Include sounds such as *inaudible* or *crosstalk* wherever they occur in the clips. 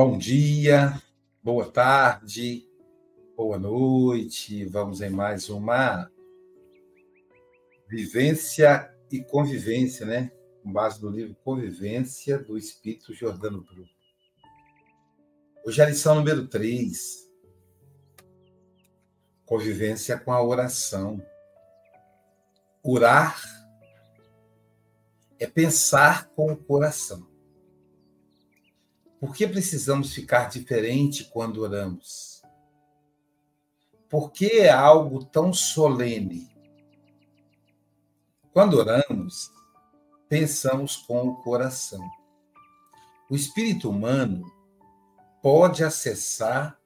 Bom dia, boa tarde, boa noite. Vamos em mais uma vivência e convivência, né? Com base no livro Convivência do Espírito Jordano Bruno. Hoje é a lição número 3. Convivência com a oração. Orar é pensar com o coração. Por que precisamos ficar diferente quando oramos? Por que é algo tão solene? Quando oramos, pensamos com o coração. O espírito humano pode acessar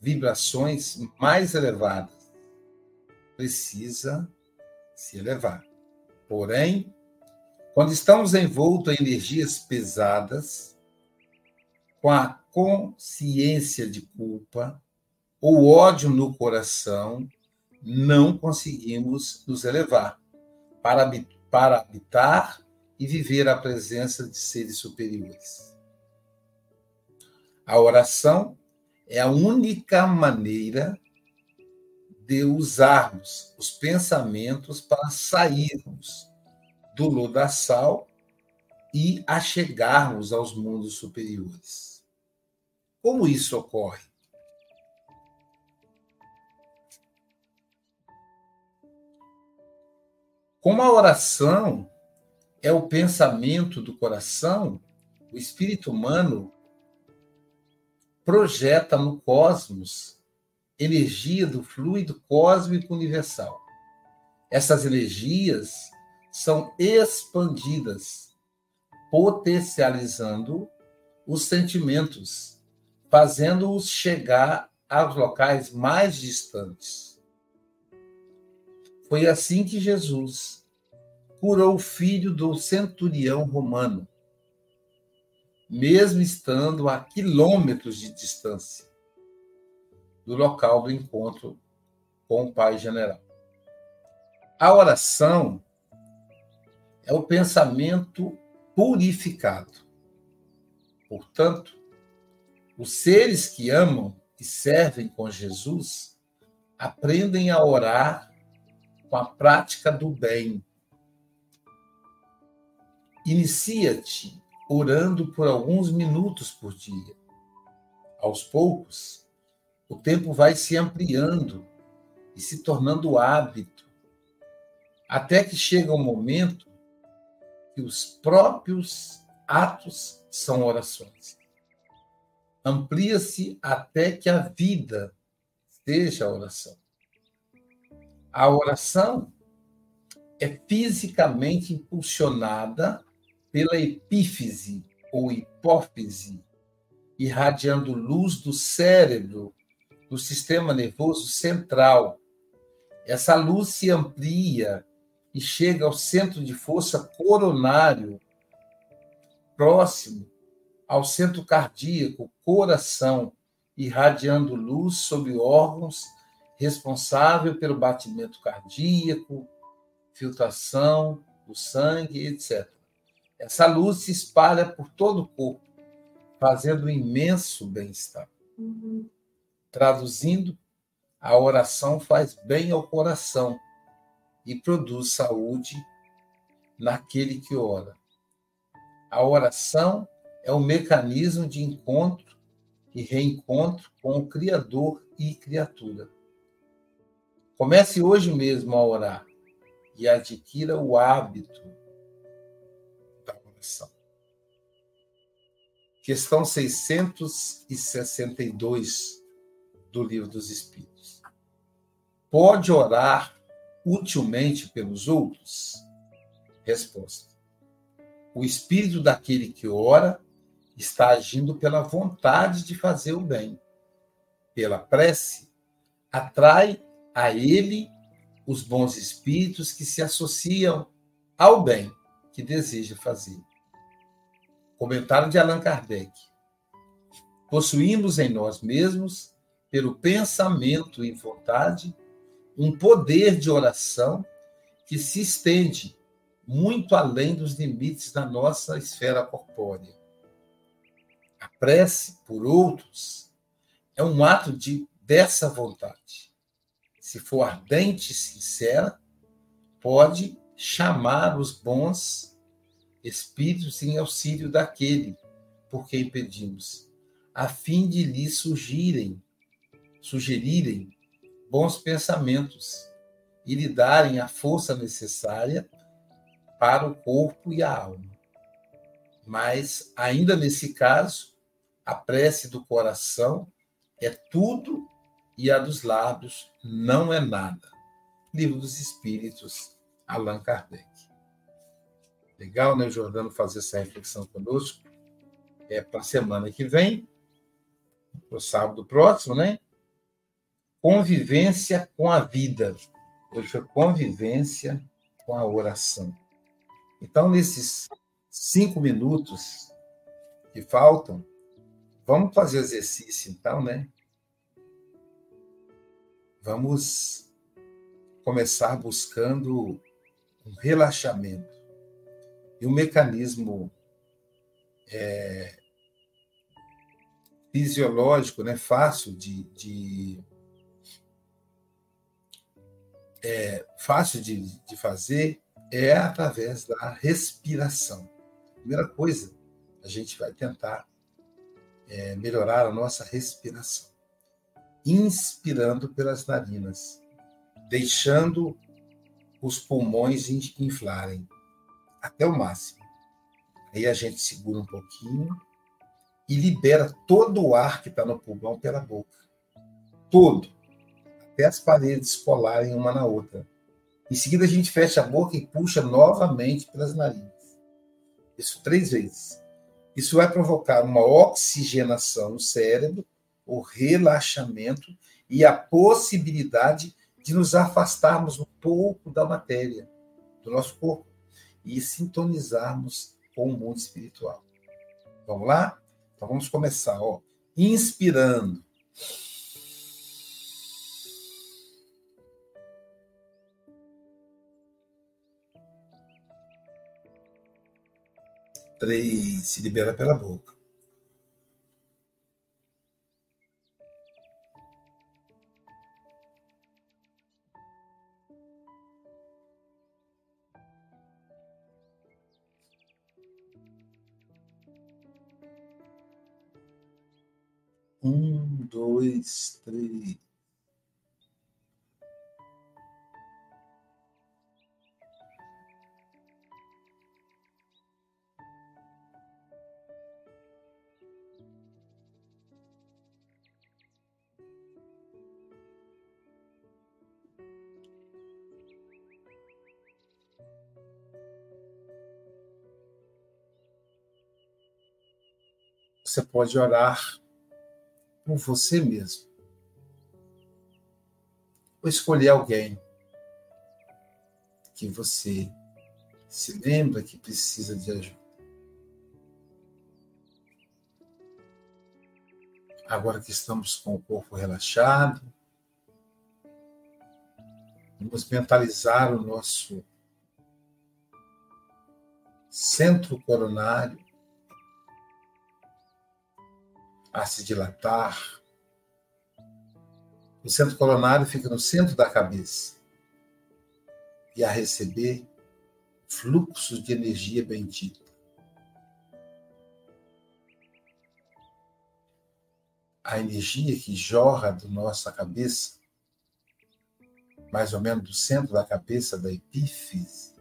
vibrações mais elevadas. Precisa se elevar. Porém, quando estamos envoltos em energias pesadas, com a consciência de culpa ou ódio no coração, não conseguimos nos elevar para, para habitar e viver a presença de seres superiores. A oração é a única maneira de usarmos os pensamentos para sairmos do lodaçal e achegarmos aos mundos superiores. Como isso ocorre? Como a oração é o pensamento do coração, o espírito humano projeta no cosmos energia do fluido cósmico universal. Essas energias são expandidas, potencializando os sentimentos fazendo-os chegar aos locais mais distantes. Foi assim que Jesus curou o filho do centurião romano, mesmo estando a quilômetros de distância do local do encontro com o Pai General. A oração é o pensamento purificado. Portanto, os seres que amam e servem com Jesus aprendem a orar com a prática do bem. Inicia-te orando por alguns minutos por dia. Aos poucos, o tempo vai se ampliando e se tornando hábito, até que chega o um momento que os próprios atos são orações amplia-se até que a vida seja a oração. A oração é fisicamente impulsionada pela epífise ou hipófise, irradiando luz do cérebro, do sistema nervoso central. Essa luz se amplia e chega ao centro de força coronário, próximo ao centro cardíaco, coração, irradiando luz sobre órgãos responsável pelo batimento cardíaco, filtração do sangue, etc. Essa luz se espalha por todo o corpo, fazendo um imenso bem-estar. Uhum. Traduzindo, a oração faz bem ao coração e produz saúde naquele que ora. A oração é o mecanismo de encontro e reencontro com o Criador e criatura. Comece hoje mesmo a orar e adquira o hábito da oração. Questão 662 do Livro dos Espíritos. Pode orar utilmente pelos outros? Resposta. O espírito daquele que ora está agindo pela vontade de fazer o bem. Pela prece, atrai a ele os bons espíritos que se associam ao bem que deseja fazer. Comentário de Allan Kardec. Possuímos em nós mesmos, pelo pensamento e vontade, um poder de oração que se estende muito além dos limites da nossa esfera corpórea prece por outros é um ato de dessa vontade. Se for ardente e sincera, pode chamar os bons espíritos em auxílio daquele por quem pedimos, a fim de lhe surgirem, sugerirem bons pensamentos e lhe darem a força necessária para o corpo e a alma. Mas, ainda nesse caso, a prece do coração é tudo e a dos lábios não é nada. Livro dos Espíritos, Allan Kardec. Legal, né, Jordano, fazer essa reflexão conosco? É para a semana que vem, para o sábado próximo, né? Convivência com a vida. Hoje foi convivência com a oração. Então, nesses cinco minutos que faltam, vamos fazer exercício, então, né? Vamos começar buscando um relaxamento. E um mecanismo é, fisiológico, né, fácil de, de é, fácil de, de fazer é através da respiração. Primeira coisa, a gente vai tentar é, melhorar a nossa respiração, inspirando pelas narinas, deixando os pulmões inflarem até o máximo. Aí a gente segura um pouquinho e libera todo o ar que está no pulmão pela boca. Todo. Até as paredes colarem uma na outra. Em seguida, a gente fecha a boca e puxa novamente pelas narinas. Isso três vezes. Isso vai provocar uma oxigenação no cérebro, o relaxamento e a possibilidade de nos afastarmos um pouco da matéria, do nosso corpo, e sintonizarmos com o mundo espiritual. Vamos lá? Então vamos começar, ó. Inspirando. Três, se libera pela boca. Um, dois, três. Você pode orar por você mesmo. Ou escolher alguém que você se lembra que precisa de ajuda. Agora que estamos com o corpo relaxado, vamos mentalizar o nosso centro coronário a se dilatar. O centro coronário fica no centro da cabeça e a receber fluxos de energia bendita. A energia que jorra da nossa cabeça, mais ou menos do centro da cabeça, da epífise,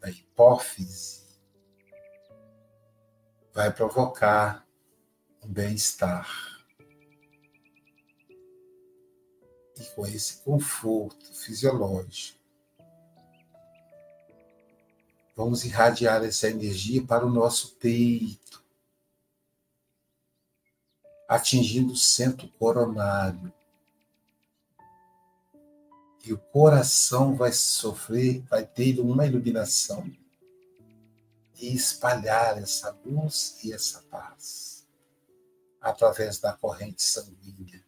da hipófise, vai provocar um bem-estar. E com esse conforto fisiológico, vamos irradiar essa energia para o nosso peito, atingindo o centro coronário. E o coração vai sofrer, vai ter uma iluminação e espalhar essa luz e essa paz através da corrente sanguínea,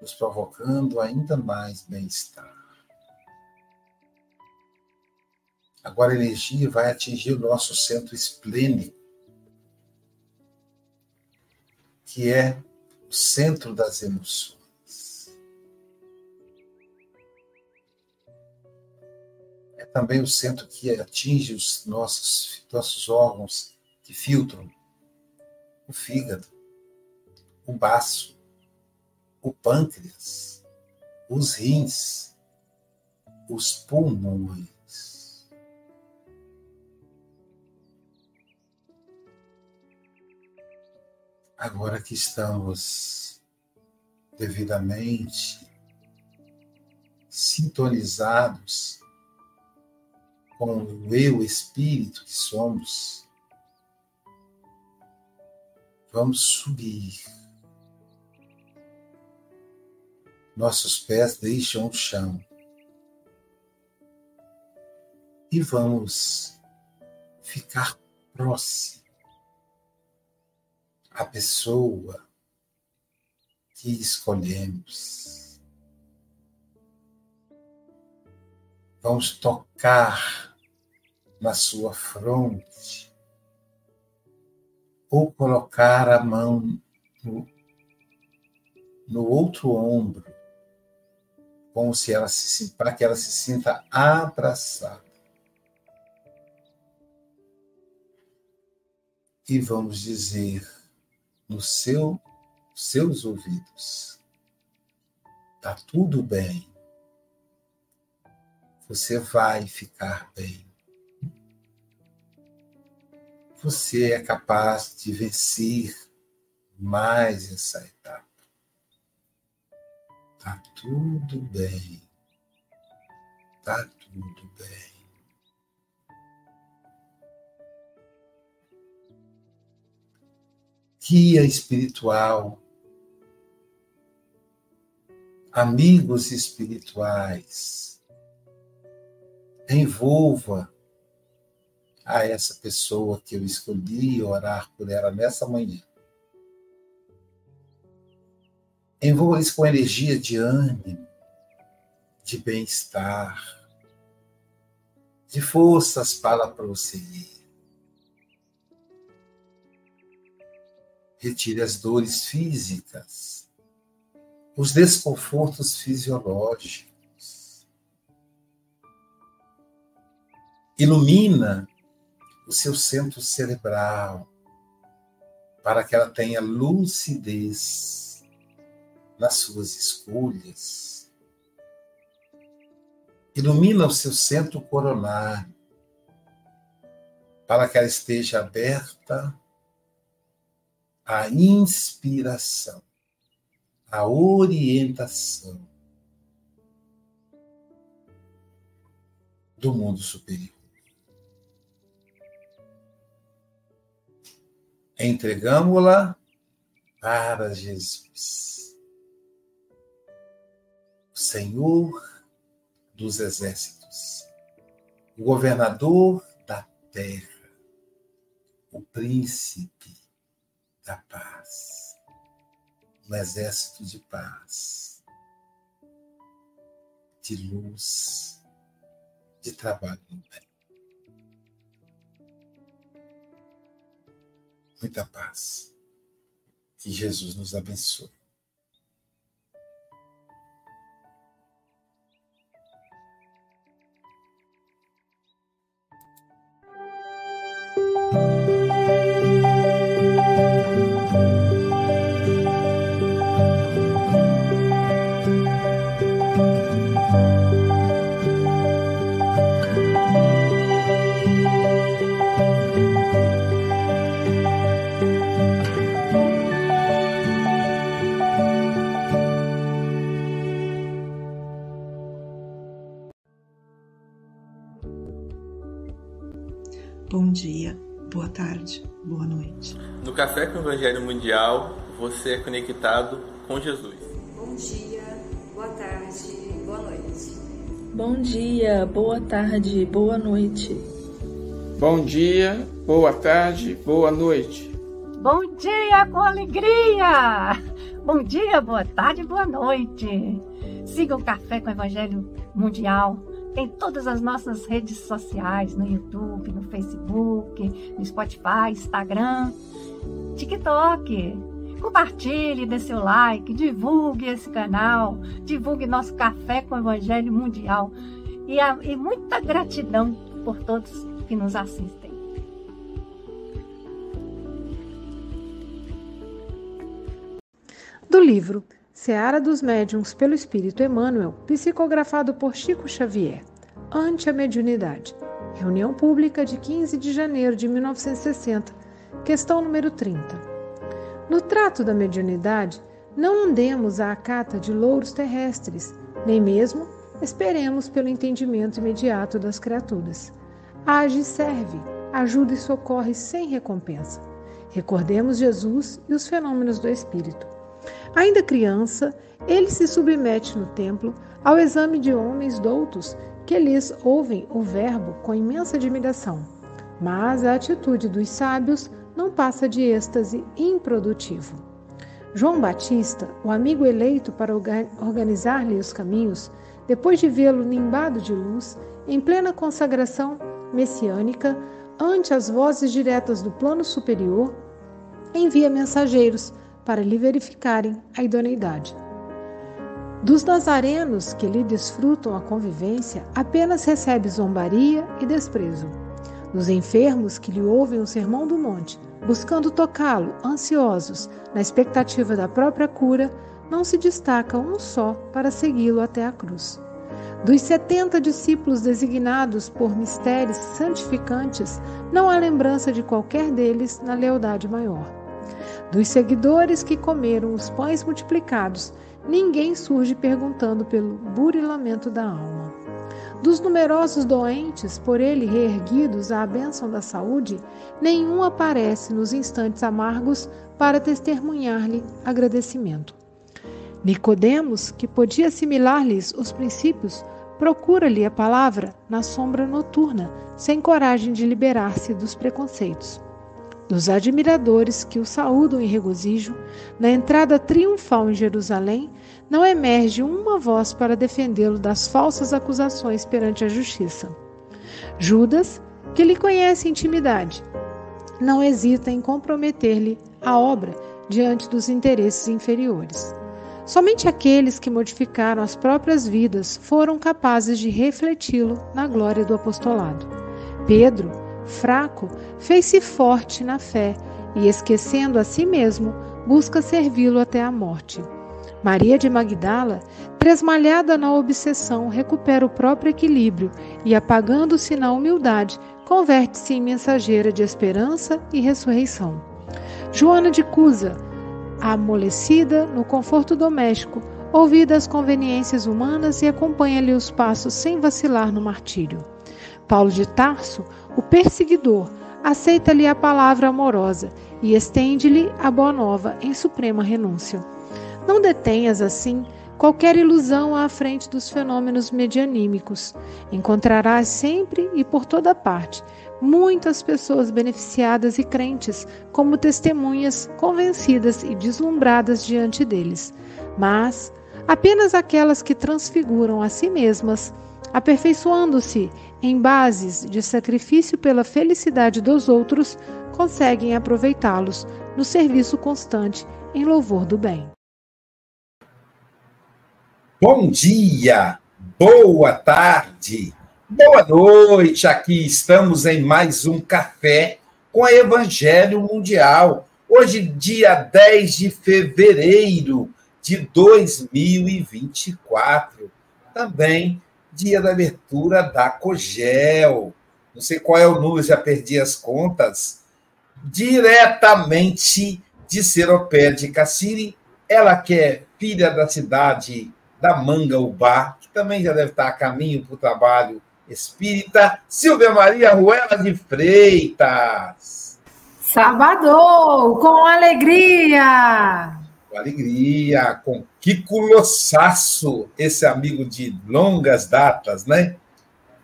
nos provocando ainda mais bem-estar. Agora a energia vai atingir o nosso centro esplênico, que é o centro das emoções. Também o centro que atinge os nossos, nossos órgãos que filtram o fígado, o baço, o pâncreas, os rins, os pulmões. Agora que estamos devidamente sintonizados com o eu espírito que somos, vamos subir nossos pés deixam o chão. E vamos ficar próximo à pessoa que escolhemos. Vamos tocar na sua fronte ou colocar a mão no, no outro ombro como se ela se para que ela se sinta abraçada. E vamos dizer no seu seus ouvidos: tá tudo bem. Você vai ficar bem. Você é capaz de vencer mais essa etapa. Tá tudo bem. Tá tudo bem. Guia espiritual, amigos espirituais, envolva a essa pessoa que eu escolhi orar por ela nessa manhã. Envolva-lhes com energia de ânimo, de bem-estar, de forças para prosseguir. Retire as dores físicas, os desconfortos fisiológicos. Ilumina o seu centro cerebral para que ela tenha lucidez nas suas escolhas. Ilumina o seu centro coronário, para que ela esteja aberta à inspiração, à orientação do mundo superior. Entregamos-la para Jesus. Senhor dos exércitos, o governador da terra, o príncipe da paz, um exército de paz, de luz, de trabalho no bem. Muita paz. Que Jesus nos abençoe. Café com o Evangelho Mundial, você é conectado com Jesus. Bom dia, boa tarde, boa noite. Bom dia, boa tarde, boa noite. Bom dia, boa tarde, boa noite. Bom dia com alegria! Bom dia, boa tarde, boa noite. Siga o Café com o Evangelho Mundial em todas as nossas redes sociais, no YouTube, no Facebook, no Spotify, Instagram TikTok. Compartilhe, dê seu like, divulgue esse canal, divulgue nosso Café com o Evangelho Mundial. E, a, e muita gratidão por todos que nos assistem. Do livro Seara dos Médiuns pelo Espírito Emmanuel, psicografado por Chico Xavier. Ante a Mediunidade. Reunião pública de 15 de janeiro de 1960. Questão número 30. No trato da mediunidade, não andemos à cata de louros terrestres, nem mesmo esperemos pelo entendimento imediato das criaturas. Age e serve, ajuda e socorre sem recompensa. Recordemos Jesus e os fenômenos do Espírito. Ainda criança, ele se submete no templo ao exame de homens doutos que lhes ouvem o Verbo com imensa admiração. Mas a atitude dos sábios não passa de êxtase improdutivo. João Batista, o amigo eleito para organizar-lhe os caminhos, depois de vê-lo nimbado de luz, em plena consagração messiânica, ante as vozes diretas do plano superior, envia mensageiros para lhe verificarem a idoneidade. Dos nazarenos que lhe desfrutam a convivência, apenas recebe zombaria e desprezo. Dos enfermos que lhe ouvem o sermão do monte, buscando tocá-lo, ansiosos, na expectativa da própria cura, não se destaca um só para segui-lo até a cruz. Dos setenta discípulos designados por mistérios santificantes, não há lembrança de qualquer deles na lealdade maior. Dos seguidores que comeram os pães multiplicados, ninguém surge perguntando pelo burilamento da alma. Dos numerosos doentes, por ele reerguidos à bênção da saúde, nenhum aparece nos instantes amargos para testemunhar-lhe agradecimento. Nicodemos, que podia assimilar-lhes os princípios, procura-lhe a palavra na sombra noturna, sem coragem de liberar-se dos preconceitos dos admiradores que o saúdam em regozijo, na entrada triunfal em Jerusalém, não emerge uma voz para defendê-lo das falsas acusações perante a justiça. Judas, que lhe conhece intimidade, não hesita em comprometer-lhe a obra diante dos interesses inferiores. Somente aqueles que modificaram as próprias vidas foram capazes de refleti-lo na glória do apostolado. Pedro, fraco, fez-se forte na fé e, esquecendo a si mesmo, busca servi-lo até a morte. Maria de Magdala, tresmalhada na obsessão, recupera o próprio equilíbrio e, apagando-se na humildade, converte-se em mensageira de esperança e ressurreição. Joana de Cusa, amolecida no conforto doméstico, ouvida as conveniências humanas e acompanha-lhe os passos sem vacilar no martírio. Paulo de Tarso, o perseguidor, aceita-lhe a palavra amorosa e estende-lhe a boa nova em suprema renúncia. Não detenhas, assim, qualquer ilusão à frente dos fenômenos medianímicos. Encontrarás sempre e por toda parte muitas pessoas beneficiadas e crentes, como testemunhas convencidas e deslumbradas diante deles. Mas apenas aquelas que transfiguram a si mesmas, aperfeiçoando-se em bases de sacrifício pela felicidade dos outros, conseguem aproveitá-los no serviço constante em louvor do bem. Bom dia, boa tarde, boa noite. Aqui estamos em mais um café com a Evangelho Mundial. Hoje, dia 10 de fevereiro de 2024. Também dia da abertura da Cogel. Não sei qual é o número, já perdi as contas. Diretamente de Seropé de Cassiri, ela que é filha da cidade da Manga Ubá, que também já deve estar a caminho para o trabalho espírita, Silvia Maria Ruela de Freitas. Sábado, com alegria! Com alegria, com Kiko Lossasso, esse amigo de longas datas, né?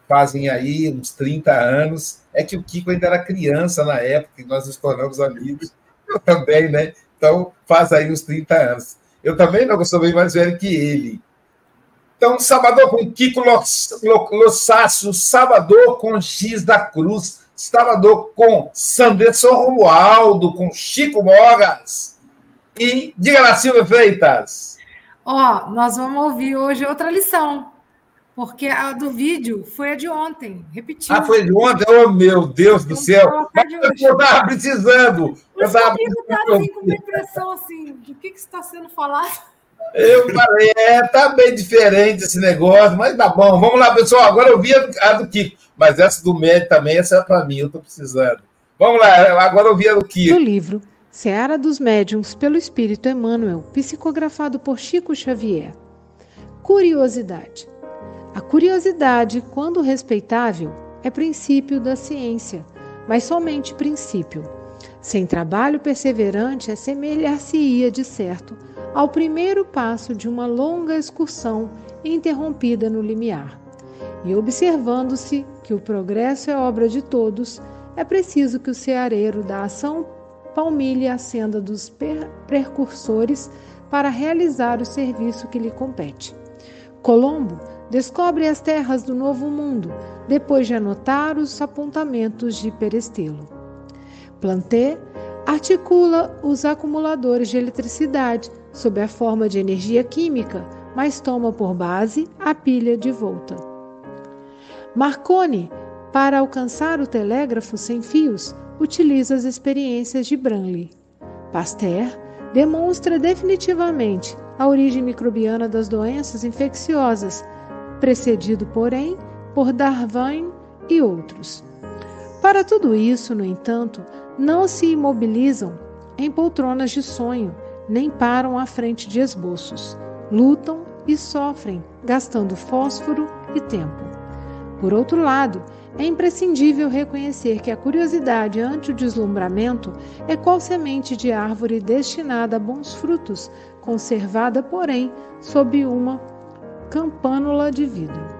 Fazem aí uns 30 anos. É que o Kiko ainda era criança na época que nós nos tornamos amigos. Eu também, né? Então, faz aí uns 30 anos. Eu também não, eu sou bem mais velho que ele. Então, Salvador com Kiko Lossasso, Salvador com X da Cruz, Salvador com Sanderson Romualdo, com Chico Mogas, E diga lá, Silvia Freitas. Ó, nós vamos ouvir hoje outra lição. Porque a do vídeo foi a de ontem, repetiu. Ah, foi de ontem? Oh, meu Deus do céu! Eu estava precisando. Por eu estava assim, com uma impressão assim, do que, que está sendo falado. Eu falei, é, tá bem diferente esse negócio, mas tá bom. Vamos lá, pessoal. Agora eu vi a do Kiko, mas essa do médio também, essa é para mim, eu estou precisando. Vamos lá, agora eu vi a do Kiko. No livro Seara dos Médiuns pelo Espírito Emmanuel, psicografado por Chico Xavier. Curiosidade. A curiosidade, quando respeitável, é princípio da ciência, mas somente princípio. Sem trabalho perseverante, assemelhar-se-ia, de certo, ao primeiro passo de uma longa excursão interrompida no limiar. E observando-se que o progresso é obra de todos, é preciso que o ceareiro da ação palmilhe a senda dos precursores para realizar o serviço que lhe compete. Colombo descobre as terras do Novo Mundo, depois de anotar os apontamentos de Perestelo. Planté articula os acumuladores de eletricidade sob a forma de energia química, mas toma por base a pilha de volta. Marconi, para alcançar o telégrafo sem fios, utiliza as experiências de Branly. Pasteur demonstra definitivamente a origem microbiana das doenças infecciosas precedido, porém, por Darwin e outros. Para tudo isso, no entanto, não se imobilizam em poltronas de sonho, nem param à frente de esboços. Lutam e sofrem, gastando fósforo e tempo. Por outro lado, é imprescindível reconhecer que a curiosidade ante o deslumbramento é qual semente de árvore destinada a bons frutos, conservada, porém, sob uma campânula de vidro.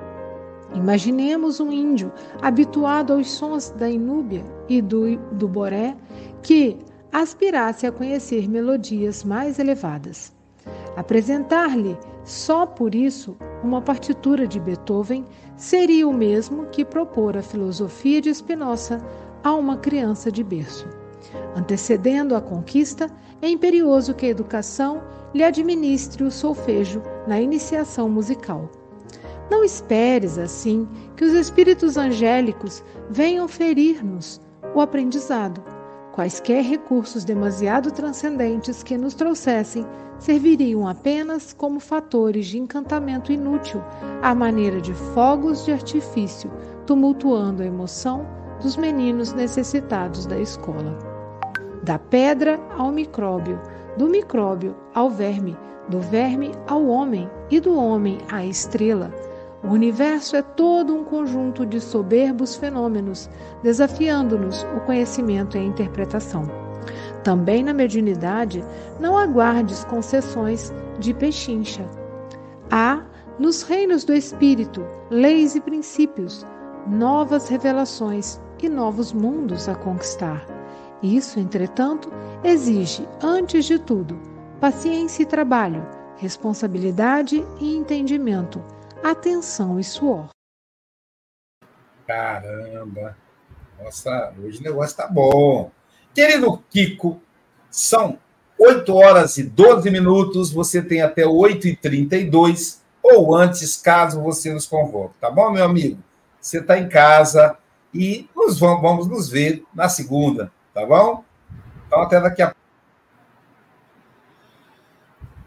Imaginemos um índio habituado aos sons da inúbia e do, do boré que aspirasse a conhecer melodias mais elevadas. Apresentar-lhe, só por isso, uma partitura de Beethoven seria o mesmo que propor a filosofia de Spinoza a uma criança de berço. Antecedendo a conquista, é imperioso que a educação lhe administre o solfejo na iniciação musical. Não esperes, assim, que os espíritos angélicos venham ferir-nos o aprendizado. Quaisquer recursos demasiado transcendentes que nos trouxessem serviriam apenas como fatores de encantamento inútil, à maneira de fogos de artifício, tumultuando a emoção dos meninos necessitados da escola. Da pedra ao micróbio, do micróbio ao verme, do verme ao homem e do homem à estrela. O universo é todo um conjunto de soberbos fenômenos, desafiando-nos o conhecimento e a interpretação. Também na mediunidade, não aguardes concessões de pechincha. Há, nos reinos do espírito, leis e princípios, novas revelações e novos mundos a conquistar. Isso, entretanto, exige, antes de tudo, paciência e trabalho, responsabilidade e entendimento, atenção e suor. Caramba! Nossa, hoje o negócio tá bom. Querido Kiko, são 8 horas e 12 minutos, você tem até 8 e 32 ou antes, caso você nos convoque, tá bom, meu amigo? Você está em casa e nos vamos, vamos nos ver na segunda. Tá bom? Então, até daqui a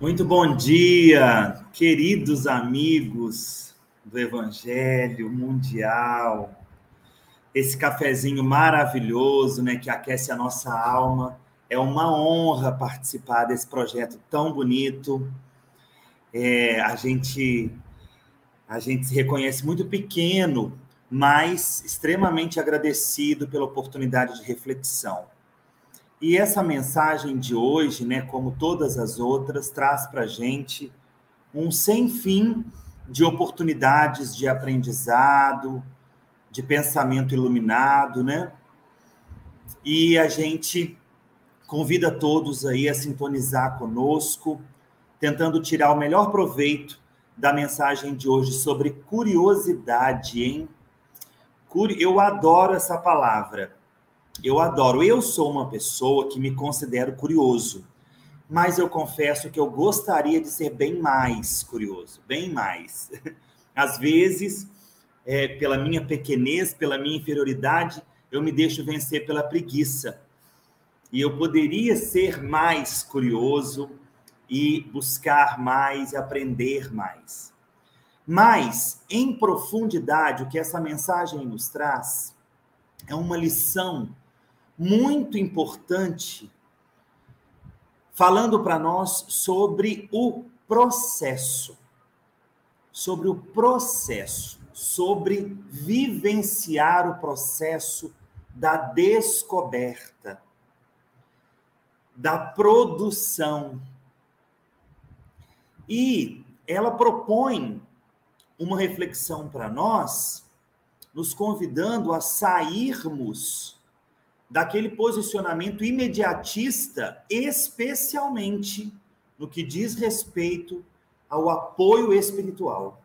Muito bom dia, queridos amigos do Evangelho Mundial. Esse cafezinho maravilhoso, né, que aquece a nossa alma. É uma honra participar desse projeto tão bonito. É, a gente a gente se reconhece muito pequeno mas extremamente agradecido pela oportunidade de reflexão. E essa mensagem de hoje, né, como todas as outras, traz para a gente um sem fim de oportunidades de aprendizado, de pensamento iluminado, né? E a gente convida todos aí a sintonizar conosco, tentando tirar o melhor proveito da mensagem de hoje sobre curiosidade, hein? Eu adoro essa palavra. Eu adoro. Eu sou uma pessoa que me considero curioso. mas eu confesso que eu gostaria de ser bem mais curioso, bem mais. *laughs* Às vezes, é, pela minha pequenez, pela minha inferioridade, eu me deixo vencer pela preguiça. E eu poderia ser mais curioso e buscar mais aprender mais. Mas, em profundidade, o que essa mensagem nos traz é uma lição muito importante, falando para nós sobre o processo. Sobre o processo, sobre vivenciar o processo da descoberta, da produção. E ela propõe uma reflexão para nós, nos convidando a sairmos daquele posicionamento imediatista, especialmente no que diz respeito ao apoio espiritual.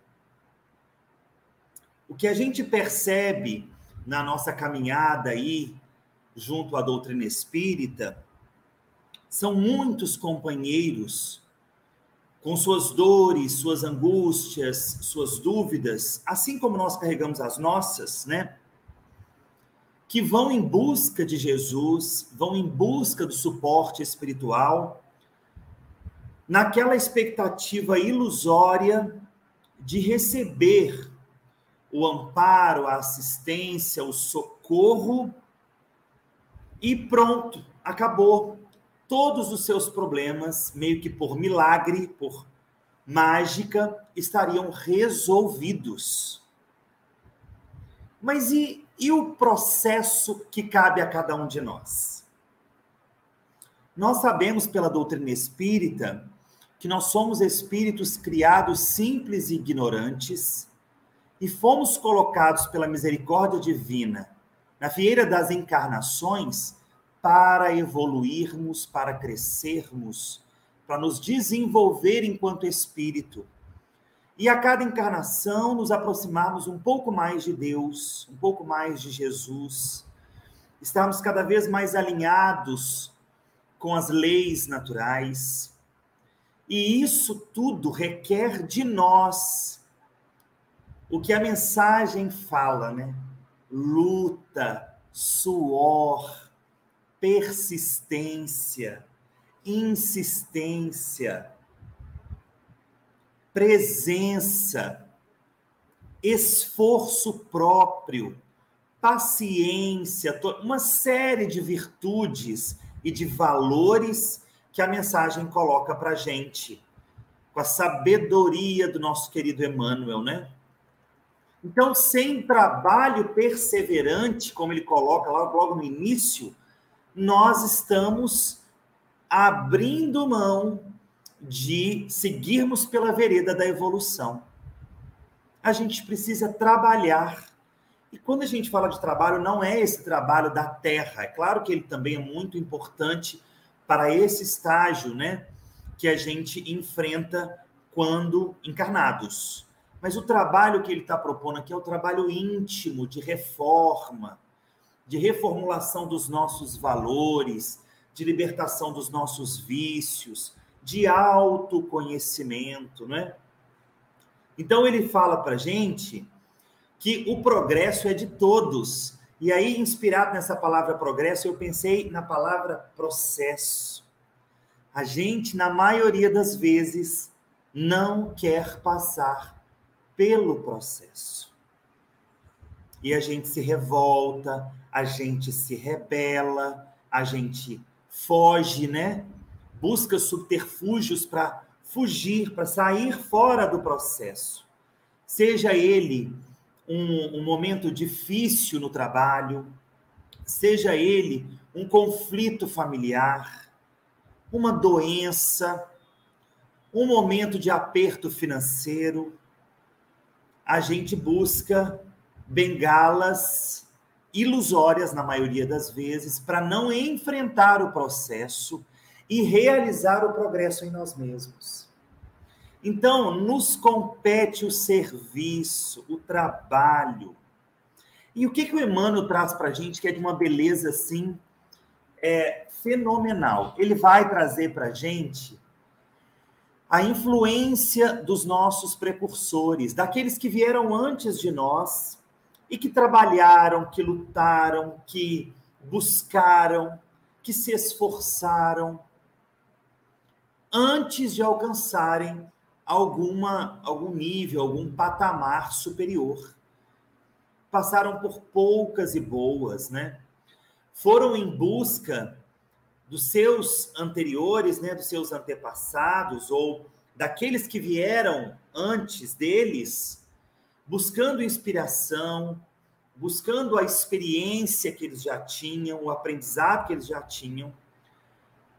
O que a gente percebe na nossa caminhada aí junto à doutrina espírita são muitos companheiros com suas dores, suas angústias, suas dúvidas, assim como nós carregamos as nossas, né? Que vão em busca de Jesus, vão em busca do suporte espiritual, naquela expectativa ilusória de receber o amparo, a assistência, o socorro e pronto, acabou todos os seus problemas, meio que por milagre, por mágica, estariam resolvidos. Mas e, e o processo que cabe a cada um de nós? Nós sabemos pela doutrina espírita que nós somos espíritos criados simples e ignorantes e fomos colocados pela misericórdia divina na fieira das encarnações para evoluirmos, para crescermos, para nos desenvolver enquanto espírito. E a cada encarnação nos aproximarmos um pouco mais de Deus, um pouco mais de Jesus, estarmos cada vez mais alinhados com as leis naturais. E isso tudo requer de nós o que a mensagem fala, né? Luta, suor, persistência, insistência, presença, esforço próprio, paciência, uma série de virtudes e de valores que a mensagem coloca para gente, com a sabedoria do nosso querido Emmanuel, né? Então, sem trabalho perseverante, como ele coloca lá logo no início, nós estamos abrindo mão de seguirmos pela vereda da evolução. A gente precisa trabalhar. E quando a gente fala de trabalho, não é esse trabalho da terra. É claro que ele também é muito importante para esse estágio, né, que a gente enfrenta quando encarnados. Mas o trabalho que ele está propondo aqui é o trabalho íntimo de reforma, de reformulação dos nossos valores, de libertação dos nossos vícios, de autoconhecimento, né? Então ele fala para gente que o progresso é de todos. E aí, inspirado nessa palavra progresso, eu pensei na palavra processo. A gente, na maioria das vezes, não quer passar pelo processo. E a gente se revolta, a gente se rebela, a gente foge, né? Busca subterfúgios para fugir, para sair fora do processo. Seja ele um, um momento difícil no trabalho, seja ele um conflito familiar, uma doença, um momento de aperto financeiro, a gente busca bengalas ilusórias, na maioria das vezes, para não enfrentar o processo e realizar o progresso em nós mesmos. Então, nos compete o serviço, o trabalho. E o que, que o Emmanuel traz para a gente, que é de uma beleza assim, é fenomenal. Ele vai trazer para a gente a influência dos nossos precursores, daqueles que vieram antes de nós e que trabalharam, que lutaram, que buscaram, que se esforçaram antes de alcançarem alguma algum nível, algum patamar superior. Passaram por poucas e boas, né? Foram em busca dos seus anteriores, né, dos seus antepassados ou daqueles que vieram antes deles, buscando inspiração, buscando a experiência que eles já tinham, o aprendizado que eles já tinham,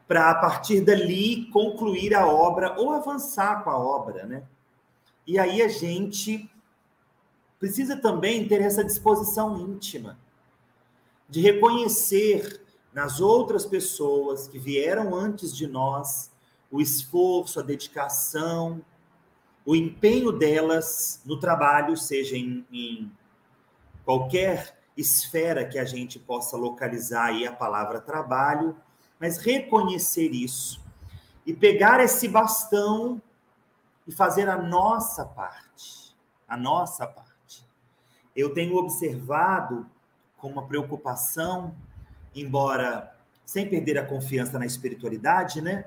para a partir dali concluir a obra ou avançar com a obra, né? E aí a gente precisa também ter essa disposição íntima de reconhecer nas outras pessoas que vieram antes de nós o esforço, a dedicação, o empenho delas no trabalho, seja em, em qualquer esfera que a gente possa localizar aí a palavra trabalho, mas reconhecer isso e pegar esse bastão e fazer a nossa parte, a nossa parte. Eu tenho observado com uma preocupação, embora sem perder a confiança na espiritualidade, né,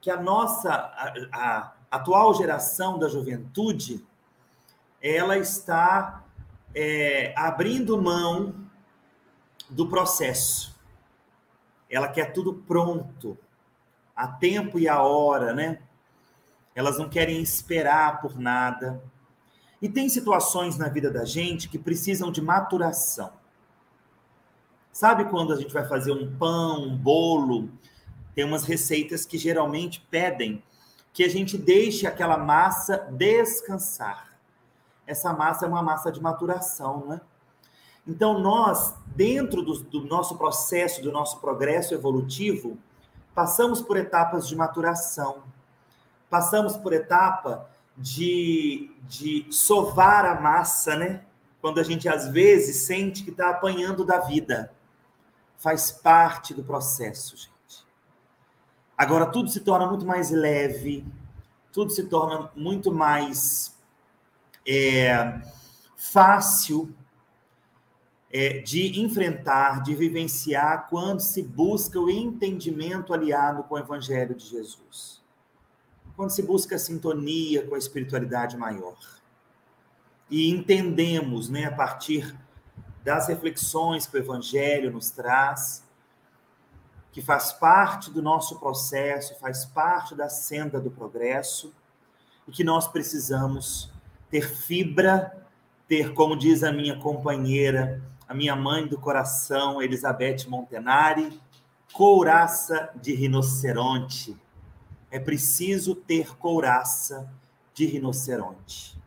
que a nossa a, a atual geração da juventude ela está é, abrindo mão do processo. Ela quer tudo pronto, a tempo e a hora, né? Elas não querem esperar por nada. E tem situações na vida da gente que precisam de maturação. Sabe quando a gente vai fazer um pão, um bolo? Tem umas receitas que geralmente pedem que a gente deixe aquela massa descansar essa massa é uma massa de maturação, né? Então, nós, dentro do, do, nosso processo, do nosso progresso evolutivo, passamos por etapas de maturação, passamos por etapa de, de sovar a massa, né? Quando a gente, às vezes, sente que está apanhando da vida. Faz parte do processo, gente. Agora, tudo se torna muito mais leve, tudo se torna muito mais é, fácil é, de enfrentar, de vivenciar quando se busca o entendimento aliado com o Evangelho de Jesus. Quando se busca a sintonia com a espiritualidade maior. E entendemos, né, a partir das reflexões que o Evangelho nos traz, que faz parte do nosso processo, faz parte da senda do progresso, e que nós precisamos ter fibra, ter, como diz a minha companheira, minha mãe do coração, Elizabeth Montenari, couraça de rinoceronte. É preciso ter couraça de rinoceronte.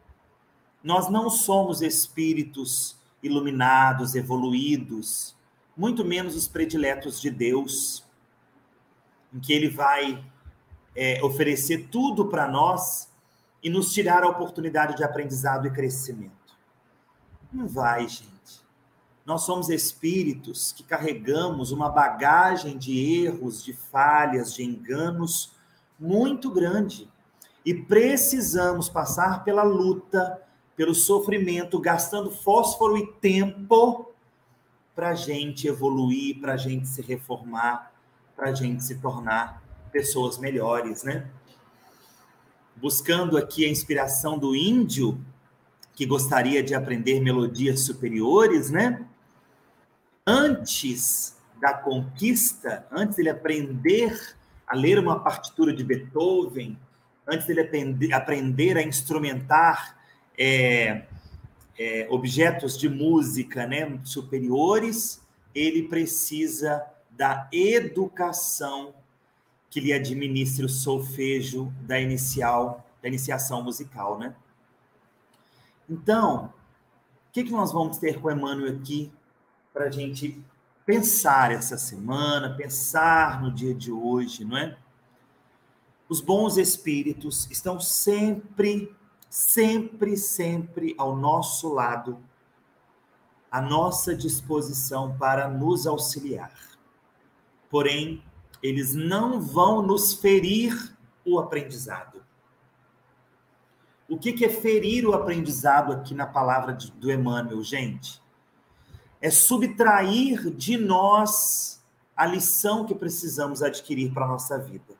Nós não somos espíritos iluminados, evoluídos, muito menos os prediletos de Deus, em que Ele vai é, oferecer tudo para nós e nos tirar a oportunidade de aprendizado e crescimento. Não vai, gente. Nós somos espíritos que carregamos uma bagagem de erros, de falhas, de enganos muito grande. E precisamos passar pela luta, pelo sofrimento, gastando fósforo e tempo para a gente evoluir, para a gente se reformar, para a gente se tornar pessoas melhores, né? buscando aqui a inspiração do índio, que gostaria de aprender melodias superiores, né? Antes da conquista, antes de ele aprender a ler uma partitura de Beethoven, antes de ele aprender, aprender a instrumentar é, é, objetos de música né, superiores, ele precisa da educação que lhe administre o solfejo da inicial, da iniciação musical, né? Então, o que, que nós vamos ter com Emmanuel aqui para a gente pensar essa semana, pensar no dia de hoje, não é? Os bons espíritos estão sempre, sempre, sempre ao nosso lado, à nossa disposição para nos auxiliar. porém, eles não vão nos ferir o aprendizado. O que, é ferir o aprendizado aqui na palavra do Emmanuel, gente? É subtrair de nós a lição que precisamos adquirir para a nossa vida.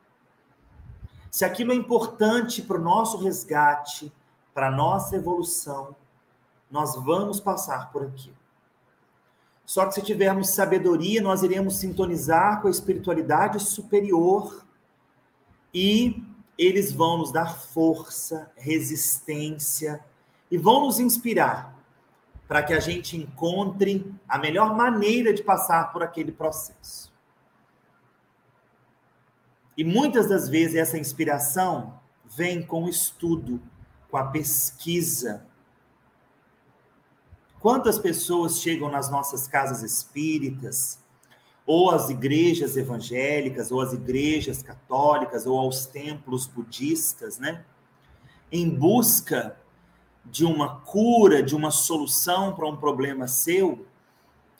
Se aquilo é importante para o nosso resgate, para a nossa evolução, nós vamos passar por aquilo. Só que se tivermos sabedoria, nós iremos sintonizar com a espiritualidade superior e eles vão nos dar força, resistência e vão nos inspirar para que a gente encontre a melhor maneira de passar por aquele processo. E muitas das vezes essa inspiração vem com o estudo, com a pesquisa, Quantas pessoas chegam nas nossas casas espíritas, ou às igrejas evangélicas, ou às igrejas católicas, ou aos templos budistas, né? Em busca de uma cura, de uma solução para um problema seu,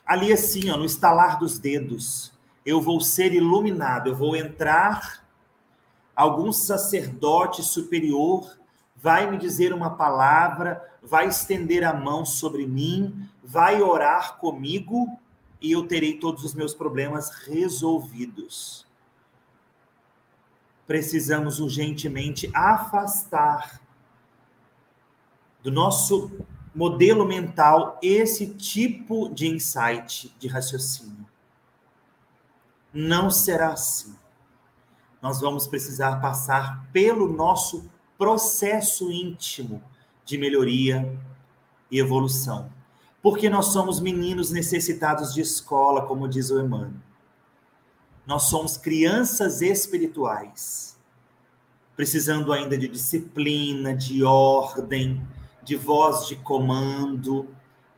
ali assim, ó, no estalar dos dedos, eu vou ser iluminado, eu vou entrar, algum sacerdote superior vai me dizer uma palavra, vai estender a mão sobre mim, vai orar comigo e eu terei todos os meus problemas resolvidos. Precisamos urgentemente afastar do nosso modelo mental esse tipo de insight, de raciocínio. Não será assim. Nós vamos precisar passar pelo nosso processo íntimo de melhoria e evolução. Porque nós somos meninos necessitados de escola, como diz o Emmanuel. Nós somos crianças espirituais, precisando ainda de disciplina, de ordem, de voz de comando.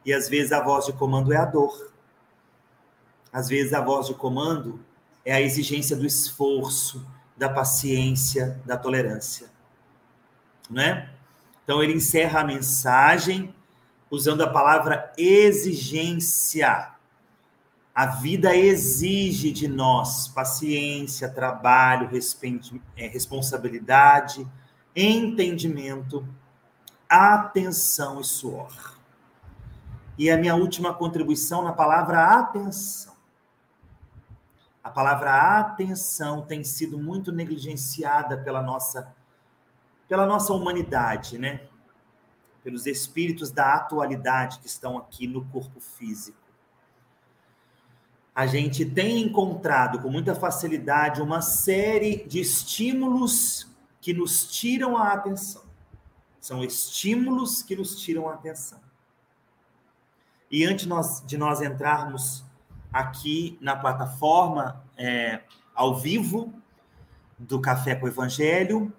E às vezes a voz de comando é a dor. Às vezes a voz de comando é a exigência do esforço, da paciência, da tolerância né? Então ele encerra a mensagem usando a palavra exigência. A vida exige de nós paciência, trabalho, é, responsabilidade, entendimento, atenção e suor. E a minha última contribuição na palavra atenção. A palavra atenção tem sido muito negligenciada pela nossa pela nossa humanidade, né? Pelos espíritos da atualidade que estão aqui no corpo físico. A gente tem encontrado com muita facilidade uma série de estímulos que nos tiram a atenção. São estímulos que nos tiram a atenção. E antes de nós entrarmos aqui na plataforma é, ao vivo do Café com o Evangelho,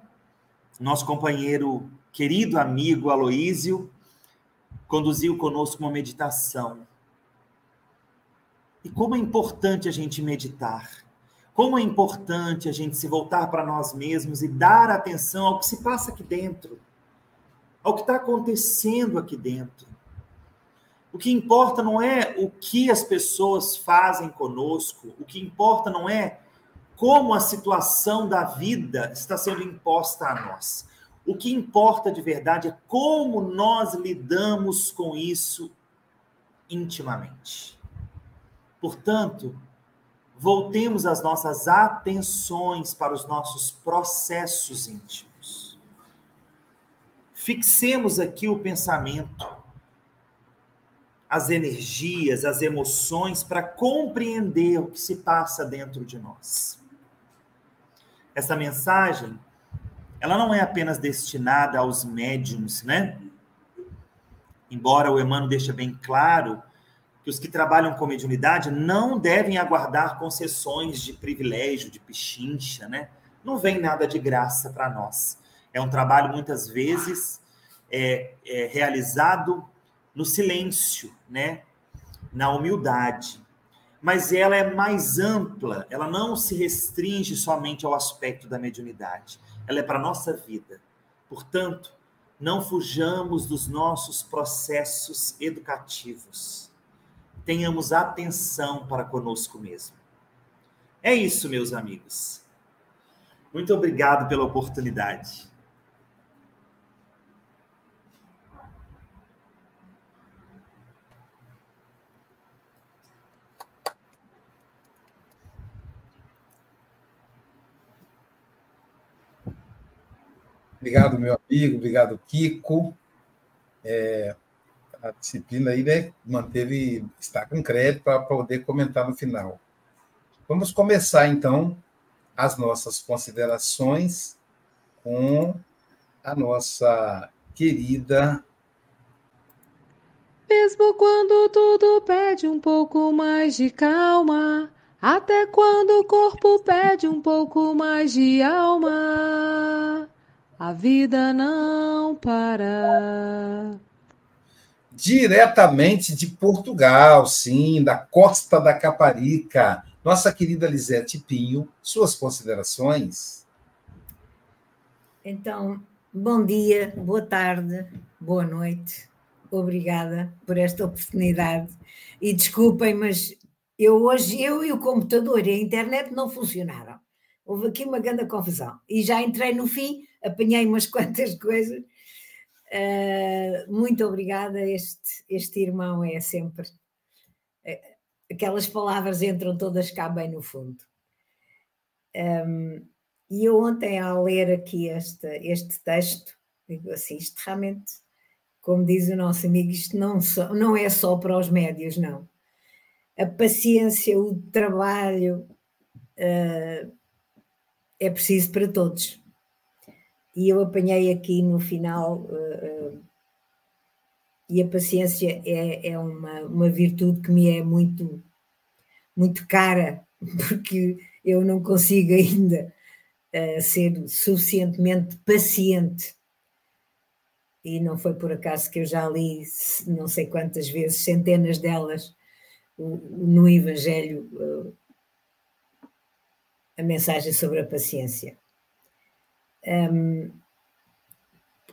nosso companheiro, querido amigo Aloísio, conduziu conosco uma meditação. E como é importante a gente meditar. Como é importante a gente se voltar para nós mesmos e dar atenção ao que se passa aqui dentro, ao que está acontecendo aqui dentro. O que importa não é o que as pessoas fazem conosco, o que importa não é como a situação da vida está sendo imposta a nós. O que importa de verdade é como nós lidamos com isso intimamente. Portanto, voltemos as nossas atenções para os nossos processos íntimos. Fixemos aqui o pensamento, as energias, as emoções para compreender o que se passa dentro de nós essa mensagem, ela não é apenas destinada aos médiums, né? Embora o Emmanuel deixe bem claro que os que trabalham com mediunidade não devem aguardar concessões de privilégio, de pichincha, né? Não vem nada de graça para nós. É um trabalho, muitas vezes, é, é realizado no silêncio, né? Na humildade mas ela é mais ampla, ela não se restringe somente ao aspecto da mediunidade, ela é para a nossa vida. Portanto, não fujamos dos nossos processos educativos. Tenhamos atenção para conosco mesmo. É isso, meus amigos. Muito obrigado pela oportunidade. Obrigado, meu amigo, obrigado, Kiko. É, a disciplina aí né, manteve, está com crédito para poder comentar no final. Vamos começar, então, as nossas considerações com a nossa querida. Mesmo quando tudo pede um pouco mais de calma, até quando o corpo pede um pouco mais de alma. A vida não para. Diretamente de Portugal, sim, da costa da Caparica, nossa querida Lisete Pinho, suas considerações? Então, bom dia, boa tarde, boa noite. Obrigada por esta oportunidade. E desculpem, mas eu hoje, eu e o computador e a internet não funcionaram. Houve aqui uma grande confusão. E já entrei no fim, apanhei umas *laughs* quantas coisas. Uh, muito obrigada. Este, este irmão é sempre. Uh, aquelas palavras entram todas cá bem no fundo. Um, e eu ontem, ao ler aqui este, este texto, digo assim: isto realmente, como diz o nosso amigo, isto não, só, não é só para os médios, não. A paciência, o trabalho. Uh, é preciso para todos. E eu apanhei aqui no final, uh, uh, e a paciência é, é uma, uma virtude que me é muito, muito cara, *laughs* porque eu não consigo ainda uh, ser suficientemente paciente. E não foi por acaso que eu já li não sei quantas vezes, centenas delas, no Evangelho a mensagem sobre a paciência. Um,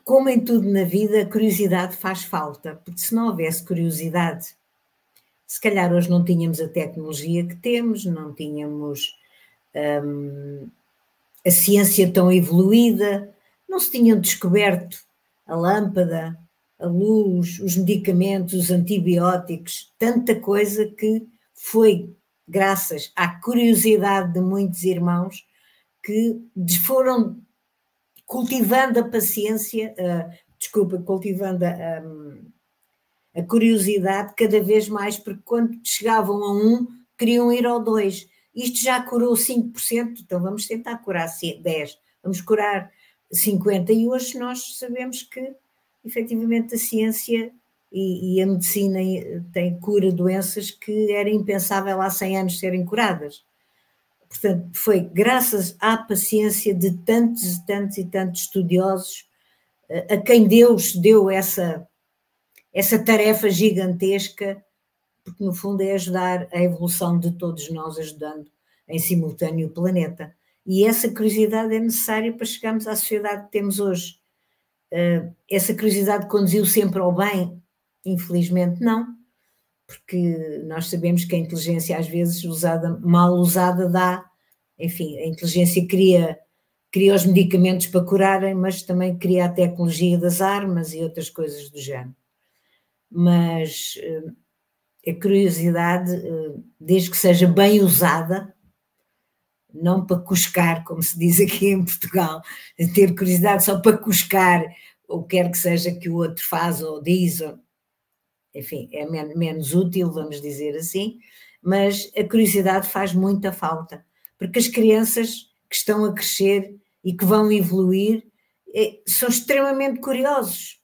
como em tudo na vida, a curiosidade faz falta, porque se não houvesse curiosidade, se calhar hoje não tínhamos a tecnologia que temos, não tínhamos um, a ciência tão evoluída, não se tinham descoberto a lâmpada, a luz, os medicamentos, os antibióticos, tanta coisa que foi graças à curiosidade de muitos irmãos que foram cultivando a paciência, uh, desculpa, cultivando a, a, a, curiosidade cada vez mais, porque quando chegavam a um, queriam ir ao dois. Isto já curou 5%, então vamos tentar curar 10%, vamos curar 50%, e hoje nós sabemos que efetivamente a ciência e, e, a medicina tem cura doenças que era impensável há 100 anos serem curadas. Portanto, foi graças à paciência de tantos e tantos e tantos estudiosos a quem Deus deu essa, essa tarefa gigantesca, porque no fundo é ajudar a evolução de todos nós, ajudando em simultâneo o planeta. E essa curiosidade é necessária para chegarmos à sociedade que temos hoje. Essa curiosidade conduziu sempre ao bem, Infelizmente não, porque nós sabemos que a inteligência às vezes usada, mal usada dá, enfim, a inteligência cria, cria os medicamentos para curarem, mas também cria a tecnologia das armas e outras coisas do género. Mas eh, a curiosidade, eh, desde que seja bem usada, não para cuscar, como se diz aqui em Portugal, ter curiosidade só para cuscar ou quer que seja que o outro faz ou diz, enfim, é men menos útil, vamos dizer assim, mas a curiosidade faz muita falta, porque as crianças que estão a crescer e que vão evoluir é, são extremamente curiosos,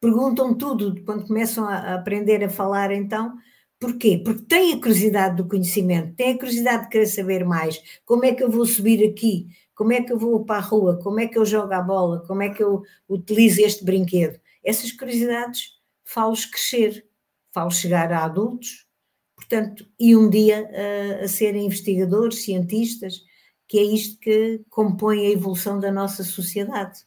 perguntam tudo quando começam a, aprender a falar, então. Porquê? Porque têm a curiosidade do conhecimento, têm a curiosidade de querer saber mais. Como é que eu vou subir aqui? Como é que eu vou para a rua? Como é que eu jogo a bola? Como é que eu utilizo este brinquedo? Essas curiosidades falo-os crescer, falo chegar a adultos, portanto, e um dia a, a serem investigadores, cientistas, que é isto que compõe a evolução da nossa sociedade.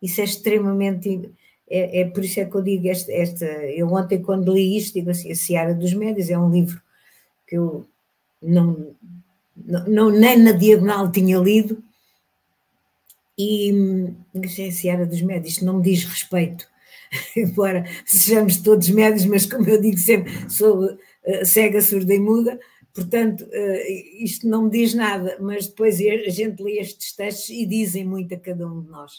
Isso é extremamente. É, é por isso é que eu digo, esta, eu ontem, quando li isto, digo assim: A Seara dos Médios é um livro que eu não, não, nem na diagonal tinha lido, e não sei se era dos médios, não me diz respeito, *laughs* embora sejamos todos médios, mas como eu digo sempre, sou uh, cega, surda e muda, portanto, uh, isto não me diz nada, mas depois a gente lê estes textos e dizem muito a cada um de nós,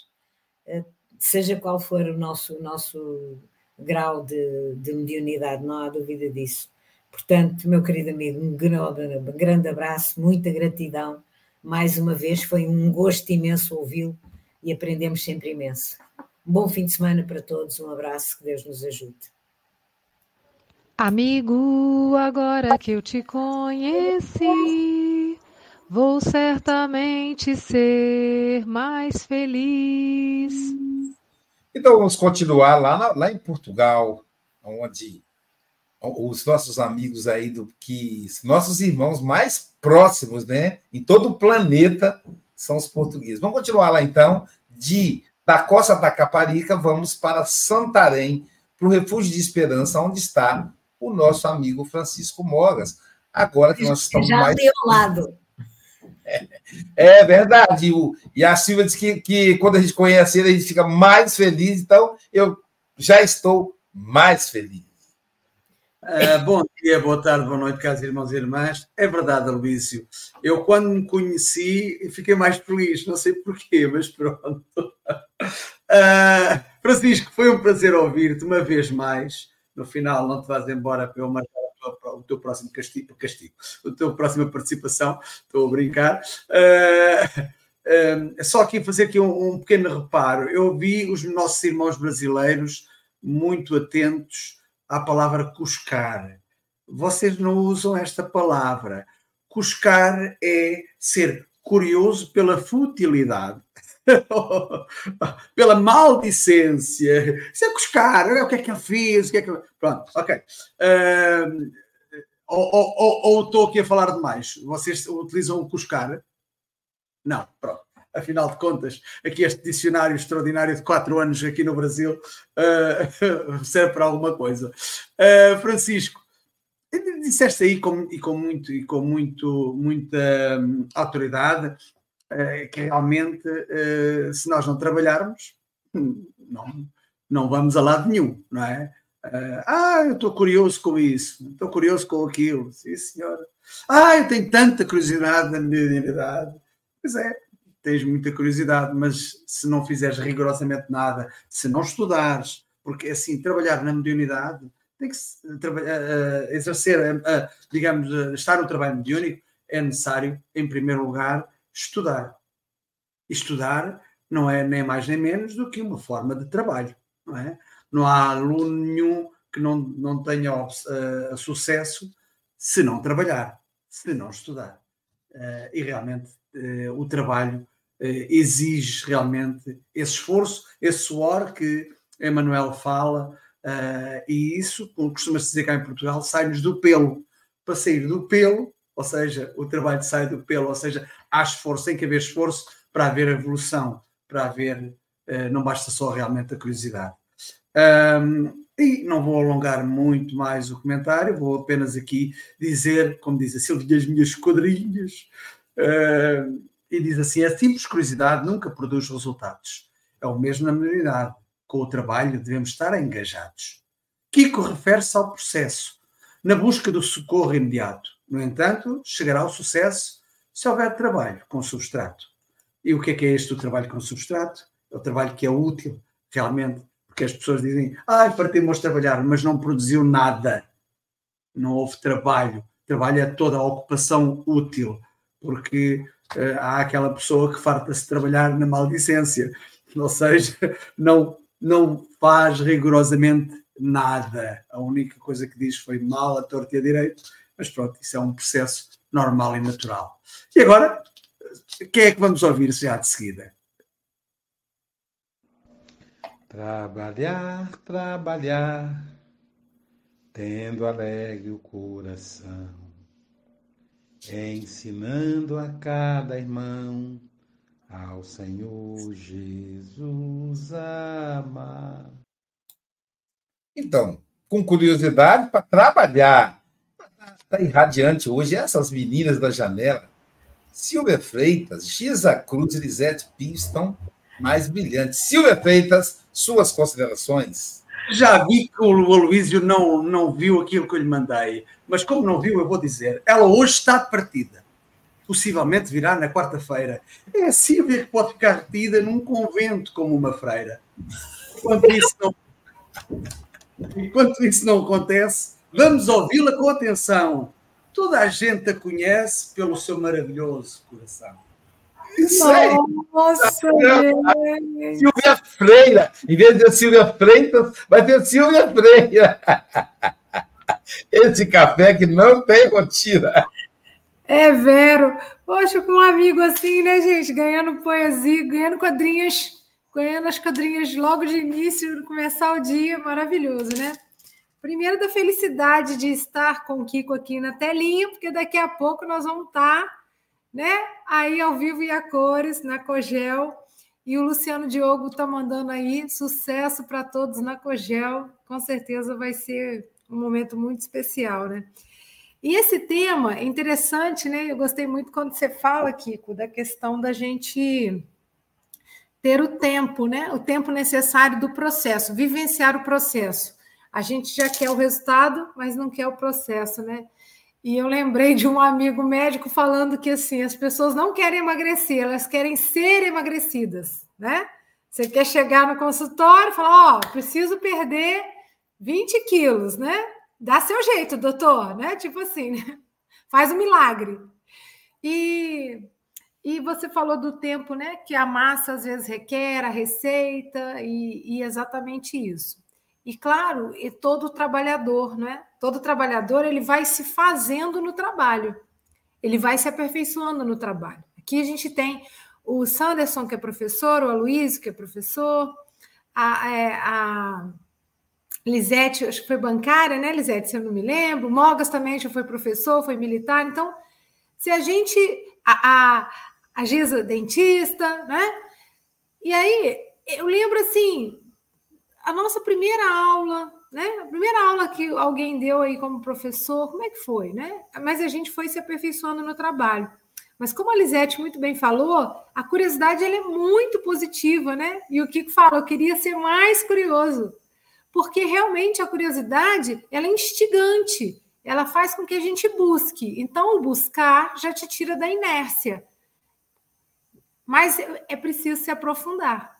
uh, seja qual for o nosso, nosso grau de, de mediunidade, não há dúvida disso. Portanto, meu querido amigo, um grande, um grande abraço, muita gratidão. Mais uma vez, foi um gosto imenso ouvi-lo e aprendemos sempre imenso. Um bom fim de semana para todos, um abraço, que Deus nos ajude. Amigo, agora que eu te conheci, vou certamente ser mais feliz. Então vamos continuar lá, na, lá em Portugal, onde os nossos amigos aí do que nossos irmãos mais próximos, né, em todo o planeta são os portugueses. Vamos continuar lá então de da Costa da Caparica, vamos para Santarém, para o Refúgio de Esperança, onde está o nosso amigo Francisco Mogas. Agora que nós estamos Já mais... ao lado. É, *laughs* é verdade. O, e a Silvia disse que, que quando a gente conhece ele, a gente fica mais feliz. Então, eu já estou mais feliz. Uh, bom dia, boa tarde, boa noite, caros irmãos e irmãs. É verdade, Aloísio. Eu, quando me conheci, fiquei mais feliz. Não sei porquê, mas pronto. Uh, Francisco, foi um prazer ouvir-te uma vez mais. No final, não te vás embora para eu marcar o teu próximo castigo, castigo a tua próxima participação. Estou a brincar. Uh, só aqui fazer aqui um, um pequeno reparo. Eu vi os nossos irmãos brasileiros muito atentos à palavra cuscar. Vocês não usam esta palavra. Cuscar é ser curioso pela futilidade, *laughs* pela maldicência. Isso é cuscar. o que é que ele fez? O que é que... Pronto, ok. Ou, ou, ou, estou aqui a falar demais? Vocês utilizam o cuscar? Não, pronto afinal de contas, aqui este dicionário extraordinário de quatro anos aqui no Brasil uh, *laughs* serve para alguma coisa. Uh, Francisco, disseste aí com, e com, muito, e com muito, muita um, autoridade uh, que realmente, se nós não trabalharmos, não, não vamos a lado nenhum, não é? ah, eu estou curioso com isso, estou curioso com aquilo, sim senhora. Ah, eu tenho tanta curiosidade na minha identidade. Pois é, tens muita curiosidade, mas se não fizeres rigorosamente nada, se não estudares, porque assim, trabalhar na mediunidade tem que uh, exercer, uh, digamos, uh, estar no trabalho mediúnico, é necessário, em primeiro lugar, estudar. E estudar não é nem mais nem menos do que uma forma de trabalho, não é? Não há aluno nenhum que não, não tenha sucesso se não trabalhar, se não estudar. e realmente o trabalho exige realmente esse esforço, esse suor que Emanuel fala, uh, e isso, como costuma-se dizer cá em Portugal, sai-nos do pelo. Para sair do pelo, ou seja, o trabalho sai do pelo, ou seja, há esforço, tem que haver esforço para haver evolução, para haver, uh, não basta só realmente a curiosidade. Um, e não vou alongar muito mais o comentário, vou apenas aqui dizer, como diz a Silvia, as minhas quadrinhas. Uh, e diz assim: a simples curiosidade nunca produz resultados. É o mesmo na maioridade. Com o trabalho devemos estar engajados. Kiko refere-se ao processo, na busca do socorro imediato. No entanto, chegará ao sucesso se houver trabalho com substrato. E o que é que é este o trabalho com substrato? É o trabalho que é útil, realmente, porque as pessoas dizem, ah, partimos trabalhar, mas não produziu nada. Não houve trabalho. Trabalho é toda a ocupação útil, porque uh, há aquela pessoa que farta-se trabalhar na maldicência, ou seja, não, não faz rigorosamente nada. A única coisa que diz foi mal, a torta e a direito, mas pronto, isso é um processo normal e natural. E agora, quem é que vamos ouvir já de seguida? Trabalhar, trabalhar, tendo alegre o coração ensinando a cada irmão ao Senhor Jesus amar. Então, com curiosidade, para trabalhar, está irradiante hoje, essas meninas da janela, Silvia Freitas, Giza Cruz e Lisete Pio estão mais brilhantes. Silvia Freitas, suas considerações. Já vi que o Aloísio não, não viu aquilo que eu lhe mandei, mas como não viu, eu vou dizer. Ela hoje está partida. Possivelmente virá na quarta-feira. É a Silvia que pode ficar retida num convento como uma freira. Enquanto isso não, Enquanto isso não acontece, vamos ouvi-la com atenção. Toda a gente a conhece pelo seu maravilhoso coração. Nossa, Silvia Freira. Em vez de Silvia Freitas, vai ter Silvia Freira. Esse café que não tem rotina. É Vero. Poxa, com um amigo assim, né, gente? Ganhando poesia, ganhando quadrinhas, ganhando as quadrinhas logo de início, começar o dia, maravilhoso, né? Primeiro da felicidade de estar com o Kiko aqui na telinha, porque daqui a pouco nós vamos estar, né? Aí ao vivo e a cores, na Cogel. E o Luciano Diogo está mandando aí sucesso para todos na Cogel. Com certeza vai ser um momento muito especial, né? E esse tema é interessante, né? Eu gostei muito quando você fala, Kiko, da questão da gente ter o tempo, né? O tempo necessário do processo, vivenciar o processo. A gente já quer o resultado, mas não quer o processo, né? E eu lembrei de um amigo médico falando que assim, as pessoas não querem emagrecer, elas querem ser emagrecidas, né? Você quer chegar no consultório e falar, ó, oh, preciso perder 20 quilos, né? Dá seu jeito, doutor, né? Tipo assim, né? *laughs* faz um milagre. E, e você falou do tempo, né? Que a massa às vezes requer, a receita, e, e exatamente isso. E claro, e todo trabalhador, né? Todo trabalhador ele vai se fazendo no trabalho, ele vai se aperfeiçoando no trabalho. Aqui a gente tem o Sanderson, que é professor, o Aloysio, que é professor, a, é, a Lisete, acho que foi bancária, né, Lisete, se eu não me lembro. Mogas também já foi professor, foi militar. Então, se a gente. A, a, a Giza, dentista, né? E aí, eu lembro assim, a nossa primeira aula, né? A primeira aula que alguém deu aí como professor, como é que foi, né? Mas a gente foi se aperfeiçoando no trabalho. Mas como a Lisete muito bem falou, a curiosidade ela é muito positiva, né? E o Kiko falou, eu queria ser mais curioso porque realmente a curiosidade ela é instigante, ela faz com que a gente busque. Então, o buscar já te tira da inércia. Mas é preciso se aprofundar.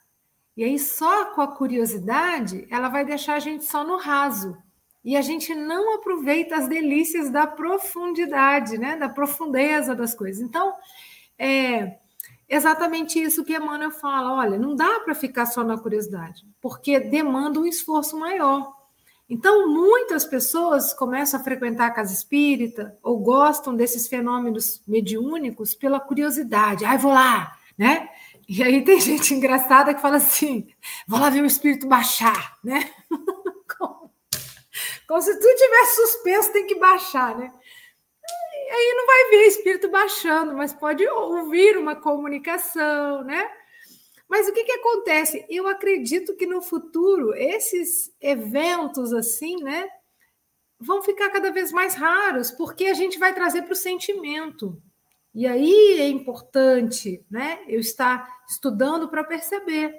E aí, só com a curiosidade, ela vai deixar a gente só no raso. E a gente não aproveita as delícias da profundidade, né? da profundeza das coisas. Então, é, exatamente isso que Emmanuel fala: olha, não dá para ficar só na curiosidade, porque demanda um esforço maior. Então, muitas pessoas começam a frequentar a casa espírita ou gostam desses fenômenos mediúnicos pela curiosidade. Ai, vou lá, né? E aí tem gente engraçada que fala assim: vou lá ver o espírito baixar, né? *laughs* Como, como se tudo tivesse suspenso, tem que baixar, né? aí não vai ver espírito baixando, mas pode ouvir uma comunicação, né? Mas o que, que acontece? Eu acredito que no futuro esses eventos assim, né, vão ficar cada vez mais raros, porque a gente vai trazer para o sentimento. E aí é importante, né, eu estar estudando para perceber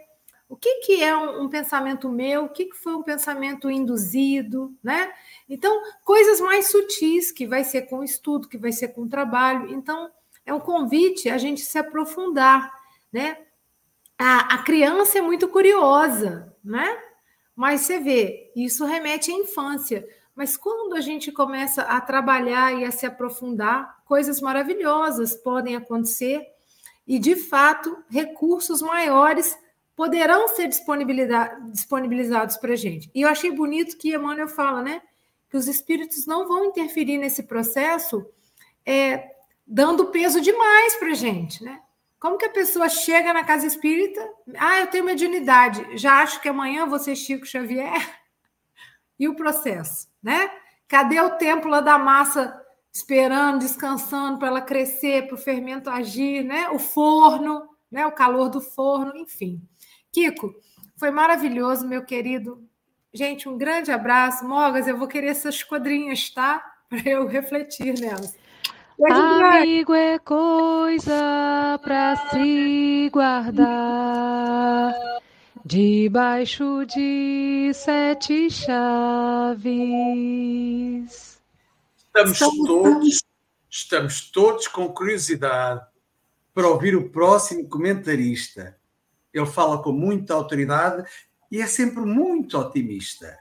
o que, que é um, um pensamento meu, o que, que foi um pensamento induzido, né? Então, coisas mais sutis, que vai ser com estudo, que vai ser com trabalho. Então, é um convite a gente se aprofundar, né? A, a criança é muito curiosa, né? Mas você vê, isso remete à infância. Mas quando a gente começa a trabalhar e a se aprofundar, coisas maravilhosas podem acontecer e, de fato, recursos maiores poderão ser disponibilizados para a gente. E eu achei bonito que Emmanuel fala, né? Que os espíritos não vão interferir nesse processo é, dando peso demais para a gente, né? Como que a pessoa chega na casa espírita? Ah, eu tenho mediunidade, já acho que amanhã ser Chico Xavier. E o processo, né? Cadê o tempo lá da massa esperando, descansando para ela crescer, para o fermento agir, né? O forno, né? O calor do forno, enfim. Kiko, foi maravilhoso, meu querido. Gente, um grande abraço. Mogas, eu vou querer essas quadrinhas, tá? *laughs* Para eu refletir nelas. Amigo é coisa pra se guardar debaixo de sete chaves. Estamos todos, estamos todos com curiosidade para ouvir o próximo comentarista. Ele fala com muita autoridade e é sempre muito otimista.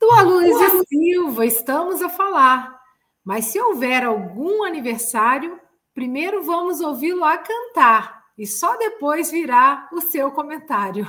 Tua Luísa Silva, estamos a falar. Mas se houver algum aniversário, primeiro vamos ouvi-lo a cantar e só depois virá o seu comentário.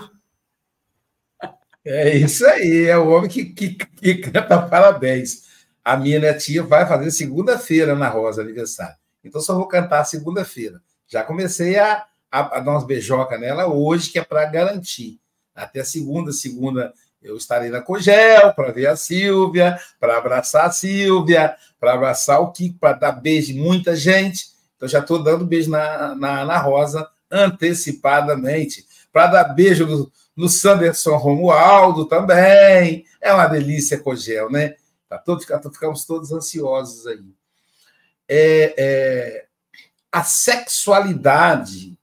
É isso aí, é o homem que, que, que canta parabéns. A minha netinha vai fazer segunda-feira na Rosa aniversário. Então só vou cantar segunda-feira. Já comecei a, a, a, dar umas beijocas nela hoje, que é para garantir. Até segunda, segunda eu estarei na Cogel para ver a Silvia, para abraçar a Silvia, para abraçar o Kiko, para dar beijo em muita gente. Então, já estou dando beijo na, na, na Rosa antecipadamente. Para dar beijo no, no Sanderson Romualdo também. É uma delícia Cogel, né? Tá todo, ficamos todos ansiosos aí. É, é, a sexualidade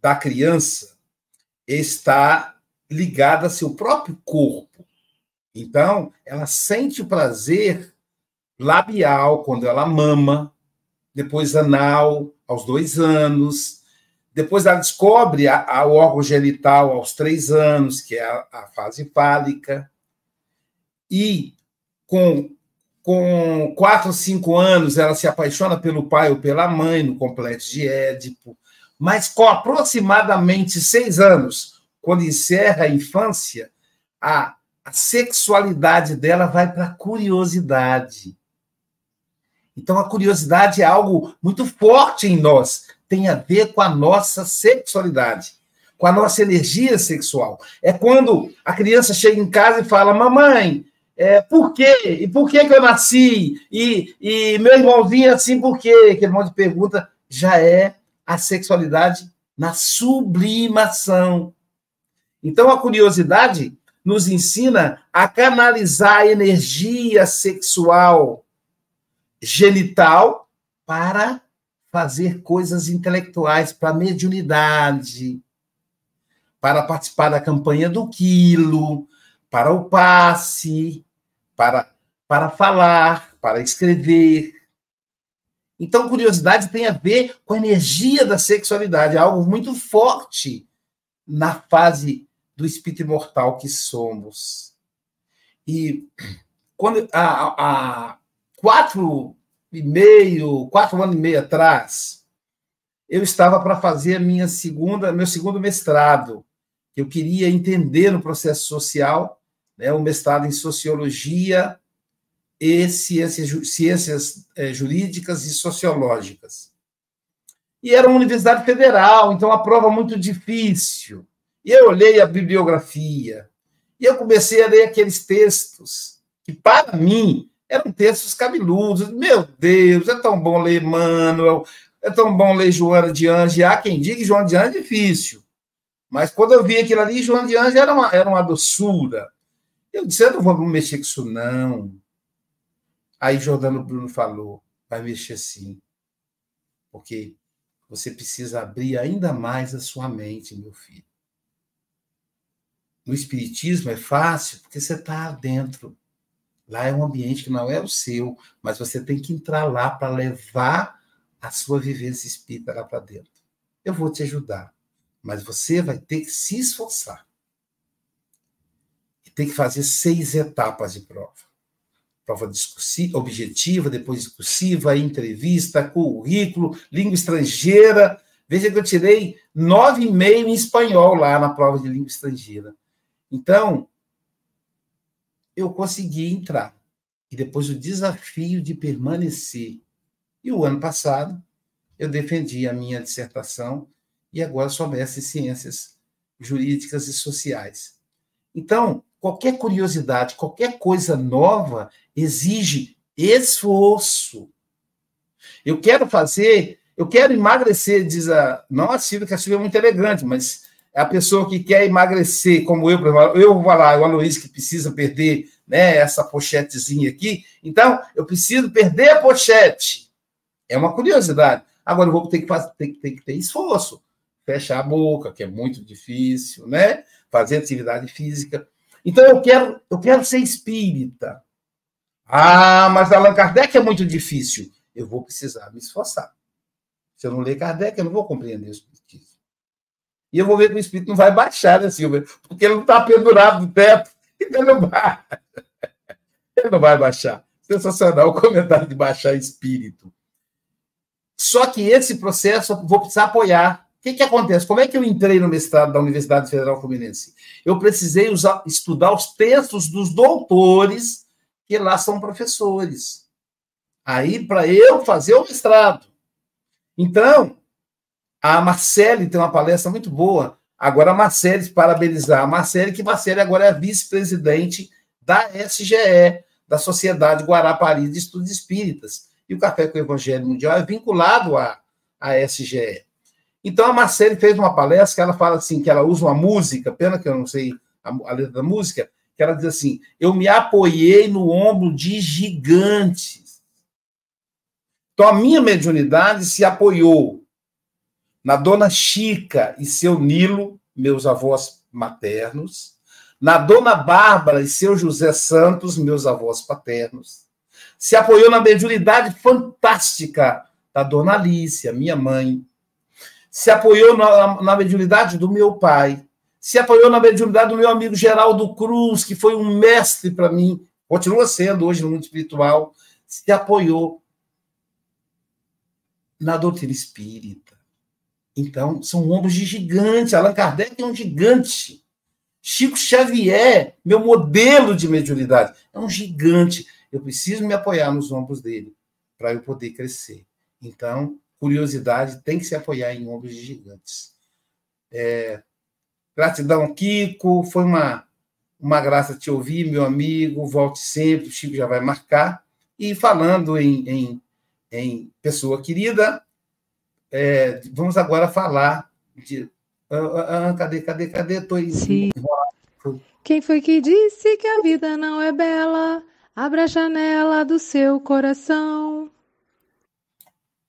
da criança está ligada a seu próprio corpo. Então, ela sente o prazer labial quando ela mama, depois anal aos dois anos, depois ela descobre a, a, o órgão genital aos três anos, que é a, a fase fálica, e com, com quatro ou cinco anos ela se apaixona pelo pai ou pela mãe no complexo de Édipo, mas com aproximadamente seis anos quando encerra a infância, a, a sexualidade dela vai para a curiosidade. Então, a curiosidade é algo muito forte em nós, tem a ver com a nossa sexualidade, com a nossa energia sexual. É quando a criança chega em casa e fala: Mamãe, é, por quê? E por que, que eu nasci? E, e meu irmãozinho assim, por quê? Aquele monte de pergunta já é a sexualidade na sublimação. Então, a curiosidade nos ensina a canalizar a energia sexual genital para fazer coisas intelectuais, para mediunidade, para participar da campanha do quilo, para o passe, para, para falar, para escrever. Então, curiosidade tem a ver com a energia da sexualidade, é algo muito forte na fase do espírito imortal que somos. E quando há, há quatro e meio, quatro anos e meio atrás, eu estava para fazer a minha segunda, meu segundo mestrado. Eu queria entender no processo social, né, o mestrado em sociologia e ciências, ciências é, jurídicas e sociológicas. E era uma universidade federal, então a prova muito difícil. E eu olhei a bibliografia, e eu comecei a ler aqueles textos, que para mim eram textos cabeludos. Meu Deus, é tão bom ler Manuel, é tão bom ler Joana de Ange. Há quem diga que Joana de Ange é difícil. Mas quando eu vi aquilo ali, Joana de Ange era uma, era uma doçura. Eu disse, eu não vou mexer com isso, não. Aí Jordano Bruno falou, vai mexer sim. Porque você precisa abrir ainda mais a sua mente, meu filho. No Espiritismo é fácil porque você está dentro. Lá é um ambiente que não é o seu, mas você tem que entrar lá para levar a sua vivência espírita lá para dentro. Eu vou te ajudar, mas você vai ter que se esforçar. E tem que fazer seis etapas de prova. Prova discursiva, objetiva, depois discursiva, entrevista, currículo, língua estrangeira. Veja que eu tirei nove e meio em espanhol lá na prova de língua estrangeira. Então, eu consegui entrar. E depois o desafio de permanecer. E o ano passado, eu defendi a minha dissertação e agora sou mestre em ciências jurídicas e sociais. Então, qualquer curiosidade, qualquer coisa nova exige esforço. Eu quero fazer, eu quero emagrecer, diz a. Não a Silvia, que a Silvia é muito elegante, mas a pessoa que quer emagrecer, como eu, por exemplo, eu vou lá, o Aloysio que precisa perder né, essa pochetezinha aqui. Então, eu preciso perder a pochete. É uma curiosidade. Agora, eu vou ter que, fazer, ter, que ter esforço. Fechar a boca, que é muito difícil, né? Fazer atividade física. Então, eu quero, eu quero ser espírita. Ah, mas Allan Kardec é muito difícil. Eu vou precisar me esforçar. Se eu não ler Kardec, eu não vou compreender o Espiritismo. E eu vou ver que o Espírito não vai baixar, né, Silvia? Porque ele não está pendurado no teto. *laughs* Então não vai. Ele não vai baixar. Sensacional o comentário de baixar espírito. Só que esse processo eu vou precisar apoiar. O que, que acontece? Como é que eu entrei no mestrado da Universidade Federal Fluminense? Eu precisei usar, estudar os textos dos doutores que lá são professores. Aí, para eu fazer o mestrado. Então, a Marcele tem uma palestra muito boa. Agora, a Marcele, parabenizar a Marcele, que Marcele agora é vice-presidente da SGE, da Sociedade Guarapari de Estudos Espíritas. E o Café com o Evangelho Mundial é vinculado à, à SGE. Então, a Marcele fez uma palestra que ela fala assim, que ela usa uma música, pena que eu não sei a, a letra da música, que ela diz assim, eu me apoiei no ombro de gigantes então, a minha mediunidade se apoiou na dona Chica e seu Nilo, meus avós maternos, na dona Bárbara e seu José Santos, meus avós paternos, se apoiou na mediunidade fantástica da dona Alicia, minha mãe, se apoiou na, na mediunidade do meu pai, se apoiou na mediunidade do meu amigo Geraldo Cruz, que foi um mestre para mim, continua sendo hoje no mundo espiritual, se apoiou na doutrina espírita. Então, são ombros de gigante. Allan Kardec é um gigante. Chico Xavier, meu modelo de mediunidade, é um gigante. Eu preciso me apoiar nos ombros dele para eu poder crescer. Então, curiosidade tem que se apoiar em ombros de gigantes. É, gratidão, Kiko. Foi uma, uma graça te ouvir, meu amigo. Volte sempre, o Chico já vai marcar. E falando em, em em pessoa querida. É, vamos agora falar de. Ah, ah, cadê, cadê, cadê? Tô Sim. Quem foi que disse que a vida não é bela? Abra a janela do seu coração.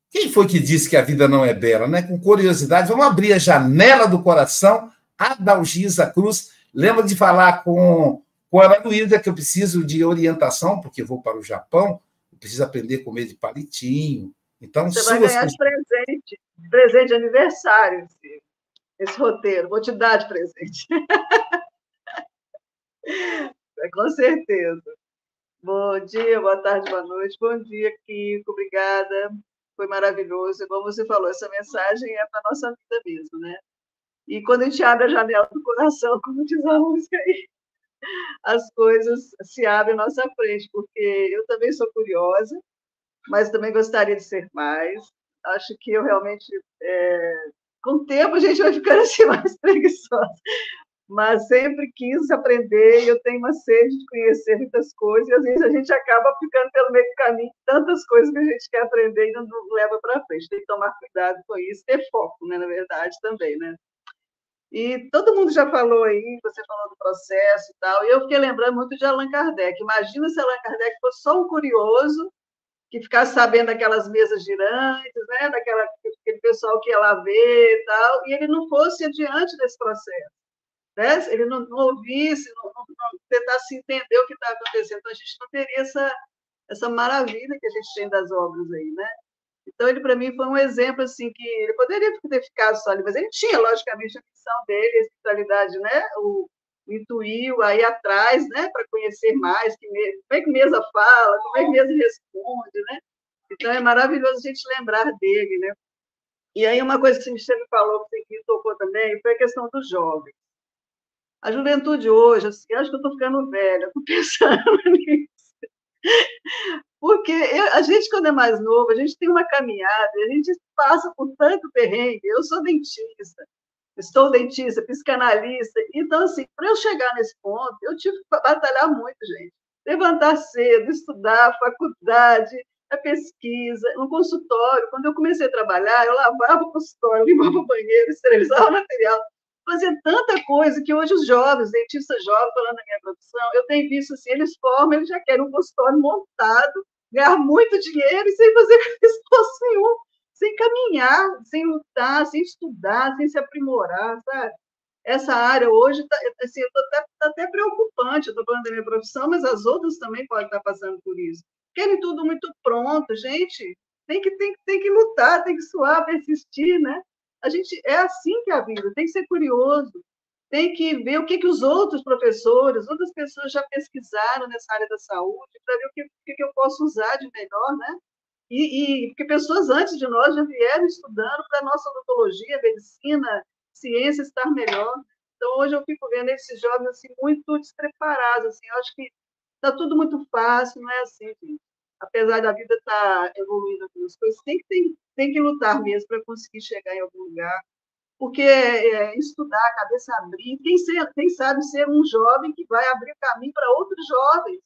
Quem foi que disse que a vida não é bela, né? Com curiosidade, vamos abrir a janela do coração. Adalgisa Cruz, lembra de falar com, com a Luísa que eu preciso de orientação, porque vou para o Japão precisa aprender a comer de palitinho. Então, você vai ganhar de presente, presente de aniversário, esse, esse roteiro. Vou te dar de presente. *laughs* é, com certeza. Bom dia, boa tarde, boa noite. Bom dia, Kiko. Obrigada. Foi maravilhoso. Como você falou, essa mensagem é para a nossa vida mesmo, né? E quando a gente abre a janela do coração, como diz a música aí, as coisas se abrem à nossa frente, porque eu também sou curiosa, mas também gostaria de ser mais. Acho que eu realmente, é... com o tempo, a gente vai ficando *laughs* assim mais preguiçosa, mas sempre quis aprender e eu tenho uma sede de conhecer muitas coisas, e às vezes a gente acaba ficando pelo meio do caminho, tantas coisas que a gente quer aprender e não leva para frente. Tem que tomar cuidado com isso, ter foco, né, na verdade, também, né? E todo mundo já falou aí, você falou do processo e tal, e eu fiquei lembrando muito de Allan Kardec. Imagina se Allan Kardec fosse só um curioso que ficasse sabendo daquelas mesas girantes, né, daquela aquele pessoal que ia lá ver e tal, e ele não fosse adiante desse processo, né? Ele não, não ouvisse, não, não, não tentasse entender o que está acontecendo, então a gente não teria essa essa maravilha que a gente tem das obras aí, né? Então, ele, para mim, foi um exemplo, assim, que ele poderia ter ficado só ali, mas ele tinha, logicamente, a missão dele, a espiritualidade, né? O, intuiu aí atrás, né? Para conhecer mais, que, como é que Mesa fala, como é que Mesa responde, né? Então, é maravilhoso a gente lembrar dele, né? E aí, uma coisa que você me falou, que você tocou também, foi a questão dos jovens. A juventude hoje, assim, acho que eu estou ficando velha, estou *laughs* pensando nisso. Porque eu, a gente, quando é mais novo, a gente tem uma caminhada, a gente passa por tanto perrengue. Eu sou dentista, estou dentista, psicanalista. Então, assim, para eu chegar nesse ponto, eu tive que batalhar muito, gente. Levantar cedo, estudar, faculdade, a pesquisa, no consultório. Quando eu comecei a trabalhar, eu lavava o consultório, *laughs* limpava o banheiro, esterilizava o material. fazer tanta coisa que hoje os jovens, dentistas jovens, falando da minha profissão, eu tenho visto assim, eles formam, eles já querem um consultório montado, ganhar muito dinheiro e sem fazer *laughs* esforço nenhum, sem caminhar, sem lutar, sem estudar, sem se aprimorar, sabe? Essa área hoje, tá, assim, até, tá até preocupante, estou falando da minha profissão, mas as outras também podem estar passando por isso. Querem tudo muito pronto, gente, tem que, tem, tem que lutar, tem que suar, persistir, né? A gente é assim que é a vida, tem que ser curioso, tem que ver o que, que os outros professores, outras pessoas já pesquisaram nessa área da saúde, para ver o que, que eu posso usar de melhor, né? E, e, porque pessoas antes de nós já vieram estudando para a nossa odontologia, medicina, ciência estar melhor. Então, hoje eu fico vendo esses jovens assim, muito despreparados. Assim, eu acho que está tudo muito fácil, não é assim, gente. Apesar da vida estar tá evoluindo algumas coisas, tem que, tem, tem que lutar mesmo para conseguir chegar em algum lugar. Porque é, estudar, cabeça abrir, quem, ser, quem sabe ser um jovem que vai abrir caminho para outros jovens.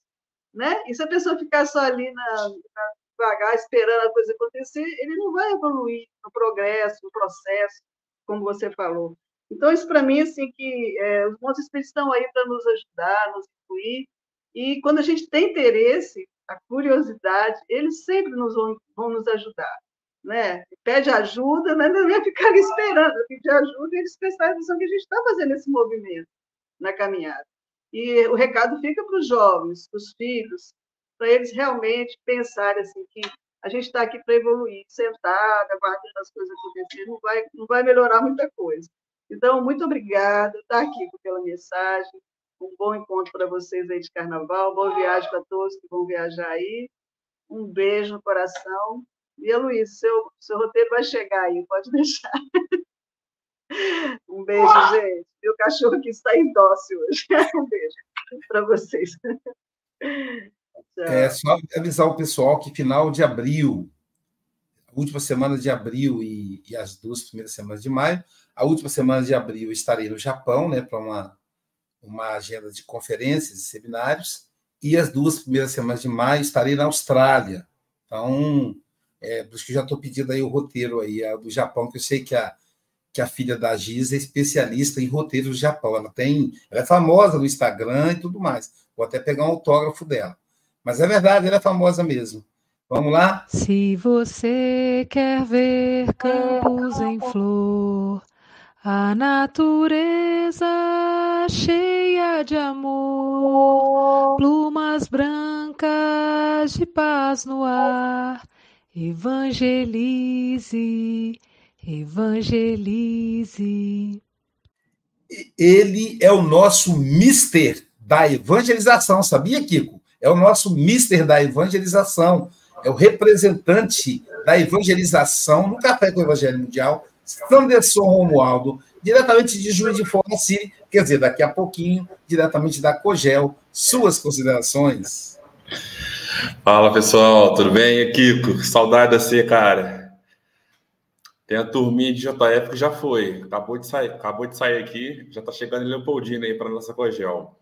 Né? E se a pessoa ficar só ali na, na devagar, esperando a coisa acontecer, ele não vai evoluir no progresso, no processo, como você falou. Então, isso para mim, assim, que é, os bons espíritos estão aí para nos ajudar, nos incluir, e quando a gente tem interesse, a curiosidade, eles sempre nos vão, vão nos ajudar. Né? Pede ajuda, mas não vai ficar esperando, pedir ajuda e eles prestarem atenção que a gente está fazendo esse movimento na caminhada. E o recado fica para os jovens, para os filhos, para eles realmente pensarem assim que a gente está aqui para evoluir, sentada, aguardando as coisas acontecerem, não vai, não vai melhorar muita coisa. Então, muito obrigada, está aqui pela mensagem, um bom encontro para vocês aí de carnaval, boa viagem para todos que vão viajar aí, um beijo no coração. E Luiz, seu, seu roteiro vai chegar aí, pode *laughs* deixar. Um beijo, gente. Meu cachorro aqui está em dócil hoje. *laughs* Um beijo para vocês. É só avisar o pessoal que final de abril, última semana de abril e, e, as duas primeiras semanas de maio, a última semana de abril estarei no Japão, né, para uma, uma agenda de conferências e seminários, e as duas primeiras semanas de maio estarei na Austrália. Então, é, por isso que já estou pedindo aí o roteiro aí a, do Japão, que eu sei que a, que a filha da Giz é especialista em roteiros do Japão. Ela tem, ela é famosa no Instagram e tudo mais. Vou até pegar um autógrafo dela. Mas é verdade, ela é famosa mesmo. Vamos lá? Se você quer ver campos em flor, a natureza cheia de amor, plumas brancas de paz no ar, evangelize, evangelize. Ele é o nosso mister da evangelização, sabia, Kiko? É o nosso mister da evangelização, é o representante da evangelização no Café com o Evangelho Mundial, Sanderson Romualdo, diretamente de Juiz de Fora City, quer dizer, daqui a pouquinho, diretamente da Cogel. Suas considerações. Fala pessoal, tudo bem? Kiko, saudade da você, cara. Tem a turminha de JF que já foi, acabou de sair, acabou de sair aqui, já está chegando Leopoldina aí para nossa Cogel.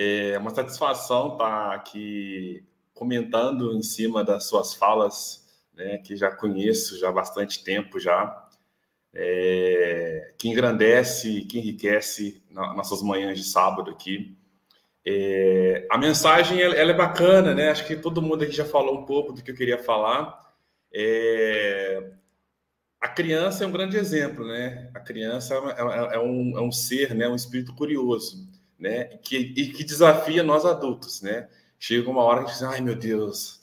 É uma satisfação estar aqui comentando em cima das suas falas, né, que já conheço já há bastante tempo já, é, que engrandece, que enriquece nossas manhãs de sábado aqui. É, a mensagem ela, é bacana, né? Acho que todo mundo aqui já falou um pouco do que eu queria falar. É, a criança é um grande exemplo, né? A criança é um, é um ser, né? Um espírito curioso né? Que, e que desafia nós adultos, né? Chega uma hora que a gente diz, ai meu Deus,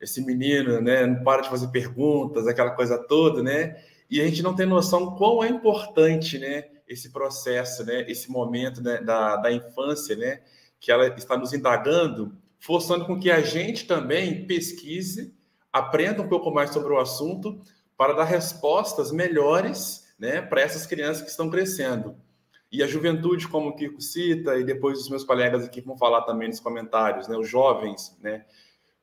esse menino, né? Não para de fazer perguntas, aquela coisa toda, né? E a gente não tem noção quão é importante, né? Esse processo, né? Esse momento né? da, da infância, né? Que ela está nos indagando, forçando com que a gente também pesquise, aprenda um pouco mais sobre o assunto para dar respostas melhores, né? Para essas crianças que estão crescendo. E a juventude, como o Kiko cita, e depois os meus colegas aqui vão falar também nos comentários, né, os jovens, né,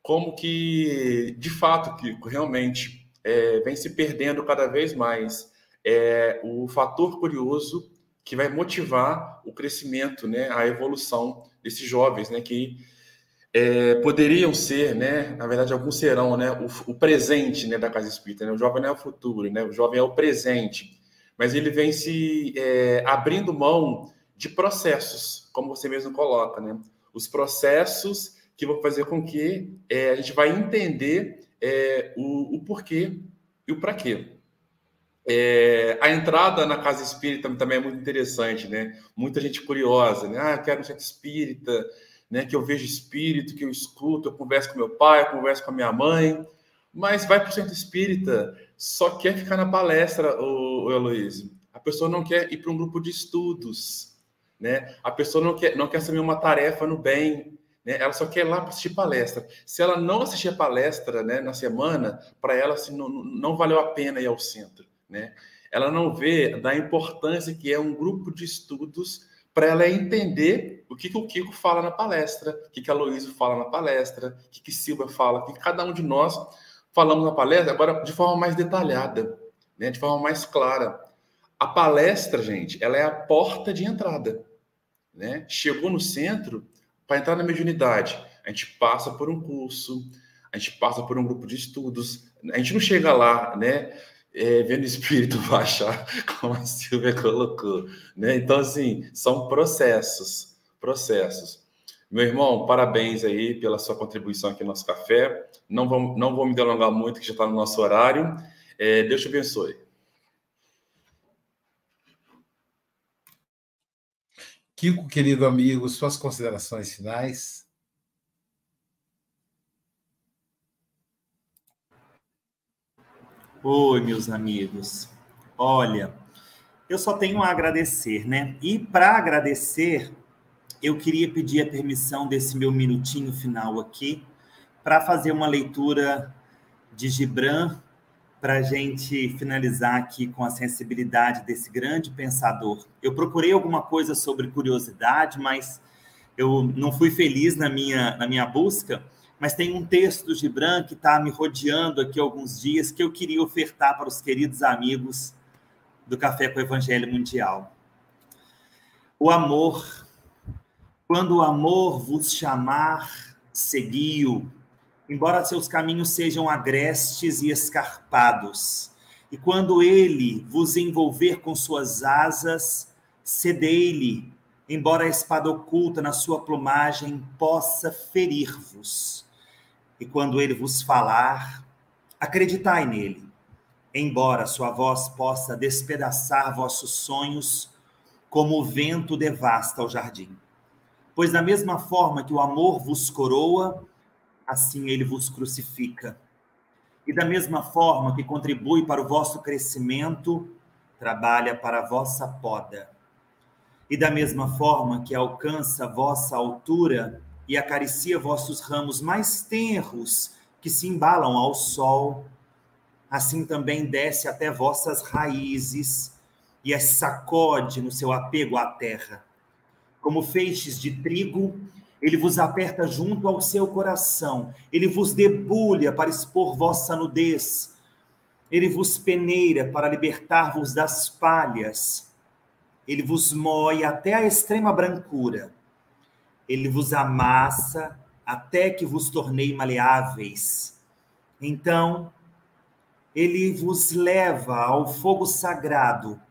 como que, de fato, Kiko, realmente é, vem se perdendo cada vez mais é, o fator curioso que vai motivar o crescimento, né, a evolução desses jovens, né, que é, poderiam ser, né, na verdade, alguns serão, né, o, o presente, né, da casa espírita. Né, o jovem não é o futuro, né, o jovem é o presente mas ele vem se é, abrindo mão de processos, como você mesmo coloca, né? Os processos que vão fazer com que é, a gente vai entender é, o, o, porquê e o para quê. É, a entrada na casa espírita também é muito interessante, né? Muita gente curiosa, né? Ah, quero um centro espírita, né? Que eu vejo espírito, que eu escuto, eu converso com meu pai, eu converso com a minha mãe, mas vai para o centro espírita, só quer ficar na palestra, o, o. A pessoa não quer ir para um grupo de estudos, né? A pessoa não quer, não quer assumir uma tarefa no bem, né? Ela só quer ir lá para assistir palestra. Se ela não assistir a palestra, né, na semana, para ela assim, não, não valeu a pena ir ao centro, né? Ela não vê da importância que é um grupo de estudos para ela entender o que, que o Kiko fala na palestra, o que, que a Luísa fala na palestra, o que, que Silvia fala, o que cada um de nós falamos na palestra, agora de forma mais detalhada, né, de forma mais clara. A palestra, gente, ela é a porta de entrada. Né? Chegou no centro, para entrar na mediunidade, a gente passa por um curso, a gente passa por um grupo de estudos, a gente não chega lá, né? É, vendo o espírito *laughs* baixar, como a Silvia colocou, né? Então, assim, são processos, processos. Meu irmão, parabéns aí pela sua contribuição aqui no nosso café. Não vou, não vou me delongar muito, que já está no nosso horário. É, Deus te abençoe. Kiko, querido amigo, suas considerações finais. Oi, meus amigos. Olha, eu só tenho a agradecer, né? E para agradecer, eu queria pedir a permissão desse meu minutinho final aqui para fazer uma leitura de Gibran para a gente finalizar aqui com a sensibilidade desse grande pensador. Eu procurei alguma coisa sobre curiosidade, mas eu não fui feliz na minha, na minha busca. Mas tem um texto do Gibran que está me rodeando aqui alguns dias que eu queria ofertar para os queridos amigos do Café com o Evangelho Mundial. O amor. Quando o amor vos chamar, seguiu embora seus caminhos sejam agrestes e escarpados. E quando ele vos envolver com suas asas, cedei-lhe, embora a espada oculta na sua plumagem possa ferir-vos. E quando ele vos falar, acreditai nele, embora sua voz possa despedaçar vossos sonhos, como o vento devasta o jardim. Pois da mesma forma que o amor vos coroa, assim ele vos crucifica. E da mesma forma que contribui para o vosso crescimento, trabalha para a vossa poda. E da mesma forma que alcança vossa altura e acaricia vossos ramos mais tenros que se embalam ao sol, assim também desce até vossas raízes e as sacode no seu apego à terra. Como feixes de trigo ele vos aperta junto ao seu coração, ele vos debulha para expor vossa nudez, ele vos peneira para libertar-vos das palhas, ele vos moe até a extrema brancura, ele vos amassa até que vos tornei maleáveis. Então, ele vos leva ao fogo sagrado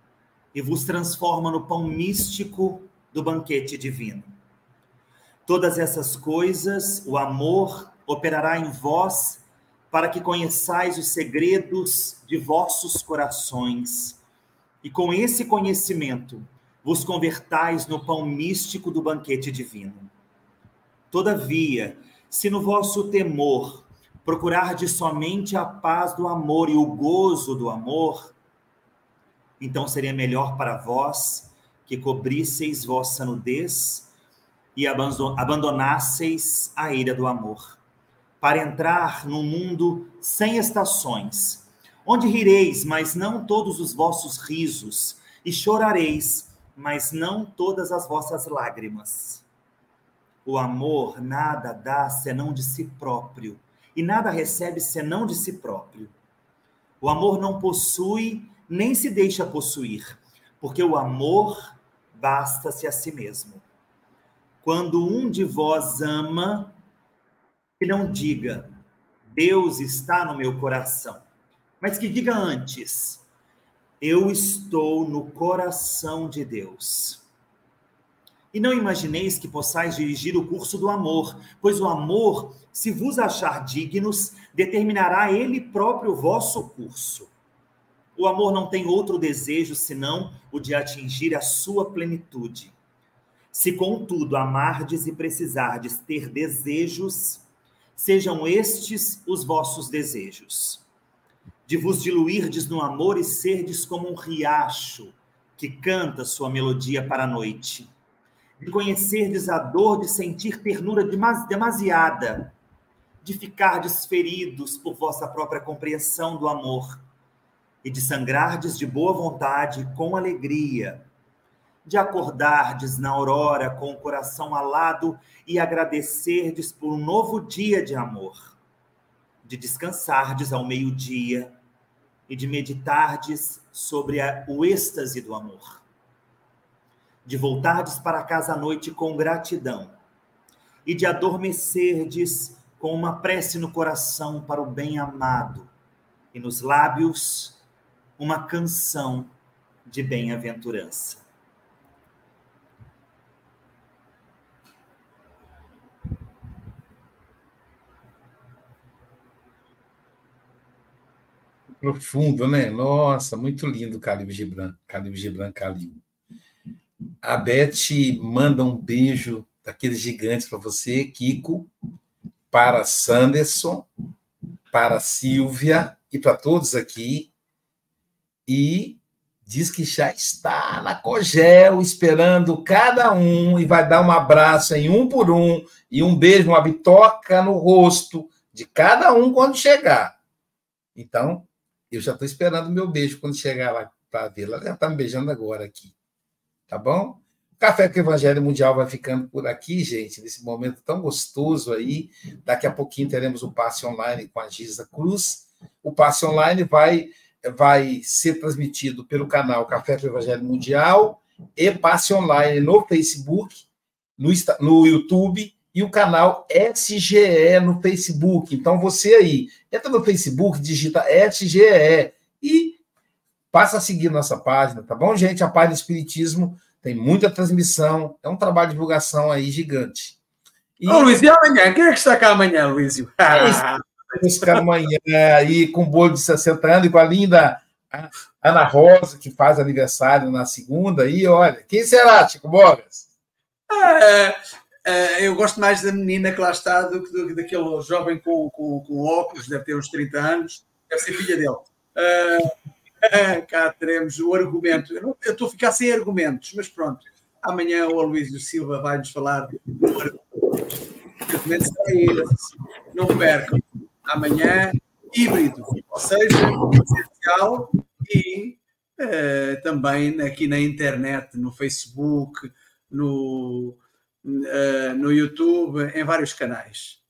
e vos transforma no pão místico do banquete divino. Todas essas coisas, o amor operará em vós para que conheçais os segredos de vossos corações. E com esse conhecimento, vos convertais no pão místico do banquete divino. Todavia, se no vosso temor procurardes somente a paz do amor e o gozo do amor, então seria melhor para vós que cobrisseis vossa nudez e abandonasseis a ira do amor, para entrar num mundo sem estações, onde rireis, mas não todos os vossos risos, e chorareis, mas não todas as vossas lágrimas. O amor nada dá senão de si próprio, e nada recebe senão de si próprio. O amor não possui nem se deixa possuir, porque o amor basta-se a si mesmo. Quando um de vós ama, que não diga, Deus está no meu coração, mas que diga antes, Eu estou no coração de Deus. E não imagineis que possais dirigir o curso do amor, pois o amor, se vos achar dignos, determinará ele próprio o vosso curso. O amor não tem outro desejo senão o de atingir a sua plenitude. Se, contudo, amardes e precisardes ter desejos, sejam estes os vossos desejos. De vos diluirdes no amor e serdes como um riacho que canta sua melodia para a noite. De conhecerdes a dor de sentir ternura demasiada, de ficardes feridos por vossa própria compreensão do amor e de sangrardes de boa vontade com alegria, de acordardes na aurora com o coração alado e agradecerdes por um novo dia de amor, de descansardes ao meio-dia e de meditardes sobre a, o êxtase do amor, de voltardes para casa à noite com gratidão e de adormecerdes com uma prece no coração para o bem-amado e nos lábios uma canção de bem-aventurança. Profundo, né? Nossa, muito lindo, Calil Gibran, Calil Gibran Calil. A Beth manda um beijo daqueles gigantes para você, Kiko, para Sanderson, para Silvia e para todos aqui e diz que já está na Cogel esperando cada um e vai dar um abraço em um por um e um beijo, uma bitoca no rosto de cada um quando chegar. Então, eu já estou esperando o meu beijo quando chegar lá para ver. Ela está me beijando agora aqui. Tá bom? Café com o Evangelho Mundial vai ficando por aqui, gente, nesse momento tão gostoso aí. Daqui a pouquinho teremos o passe online com a Giza Cruz. O passe online vai vai ser transmitido pelo canal Café do Evangelho Mundial e passe online no Facebook, no, no YouTube e o canal SGE no Facebook. Então você aí, entra no Facebook, digita SGE e passa a seguir nossa página, tá bom, gente? A página Espiritismo tem muita transmissão, é um trabalho de divulgação aí gigante. E... Ô, Luiz, e amanhã? Quem é que está cá amanhã, Luiz? *laughs* É buscar amanhã aí com o bolo de 60 anos e com a linda Ana Rosa, que faz aniversário na segunda. E olha, quem será, Chico Bogas? É, é, eu gosto mais da menina que lá está do que daquele jovem com, com, com, óculos, deve ter uns 30 anos, deve ser filha dele. É, cá teremos o argumento. Eu, estou a ficar sem argumentos, mas pronto. Amanhã o Aloysio Silva vai nos falar do argumento. Não percam amanhã híbrido, ou seja, presencial e uh, também aqui na internet, no Facebook, no, uh, no YouTube, em vários canais.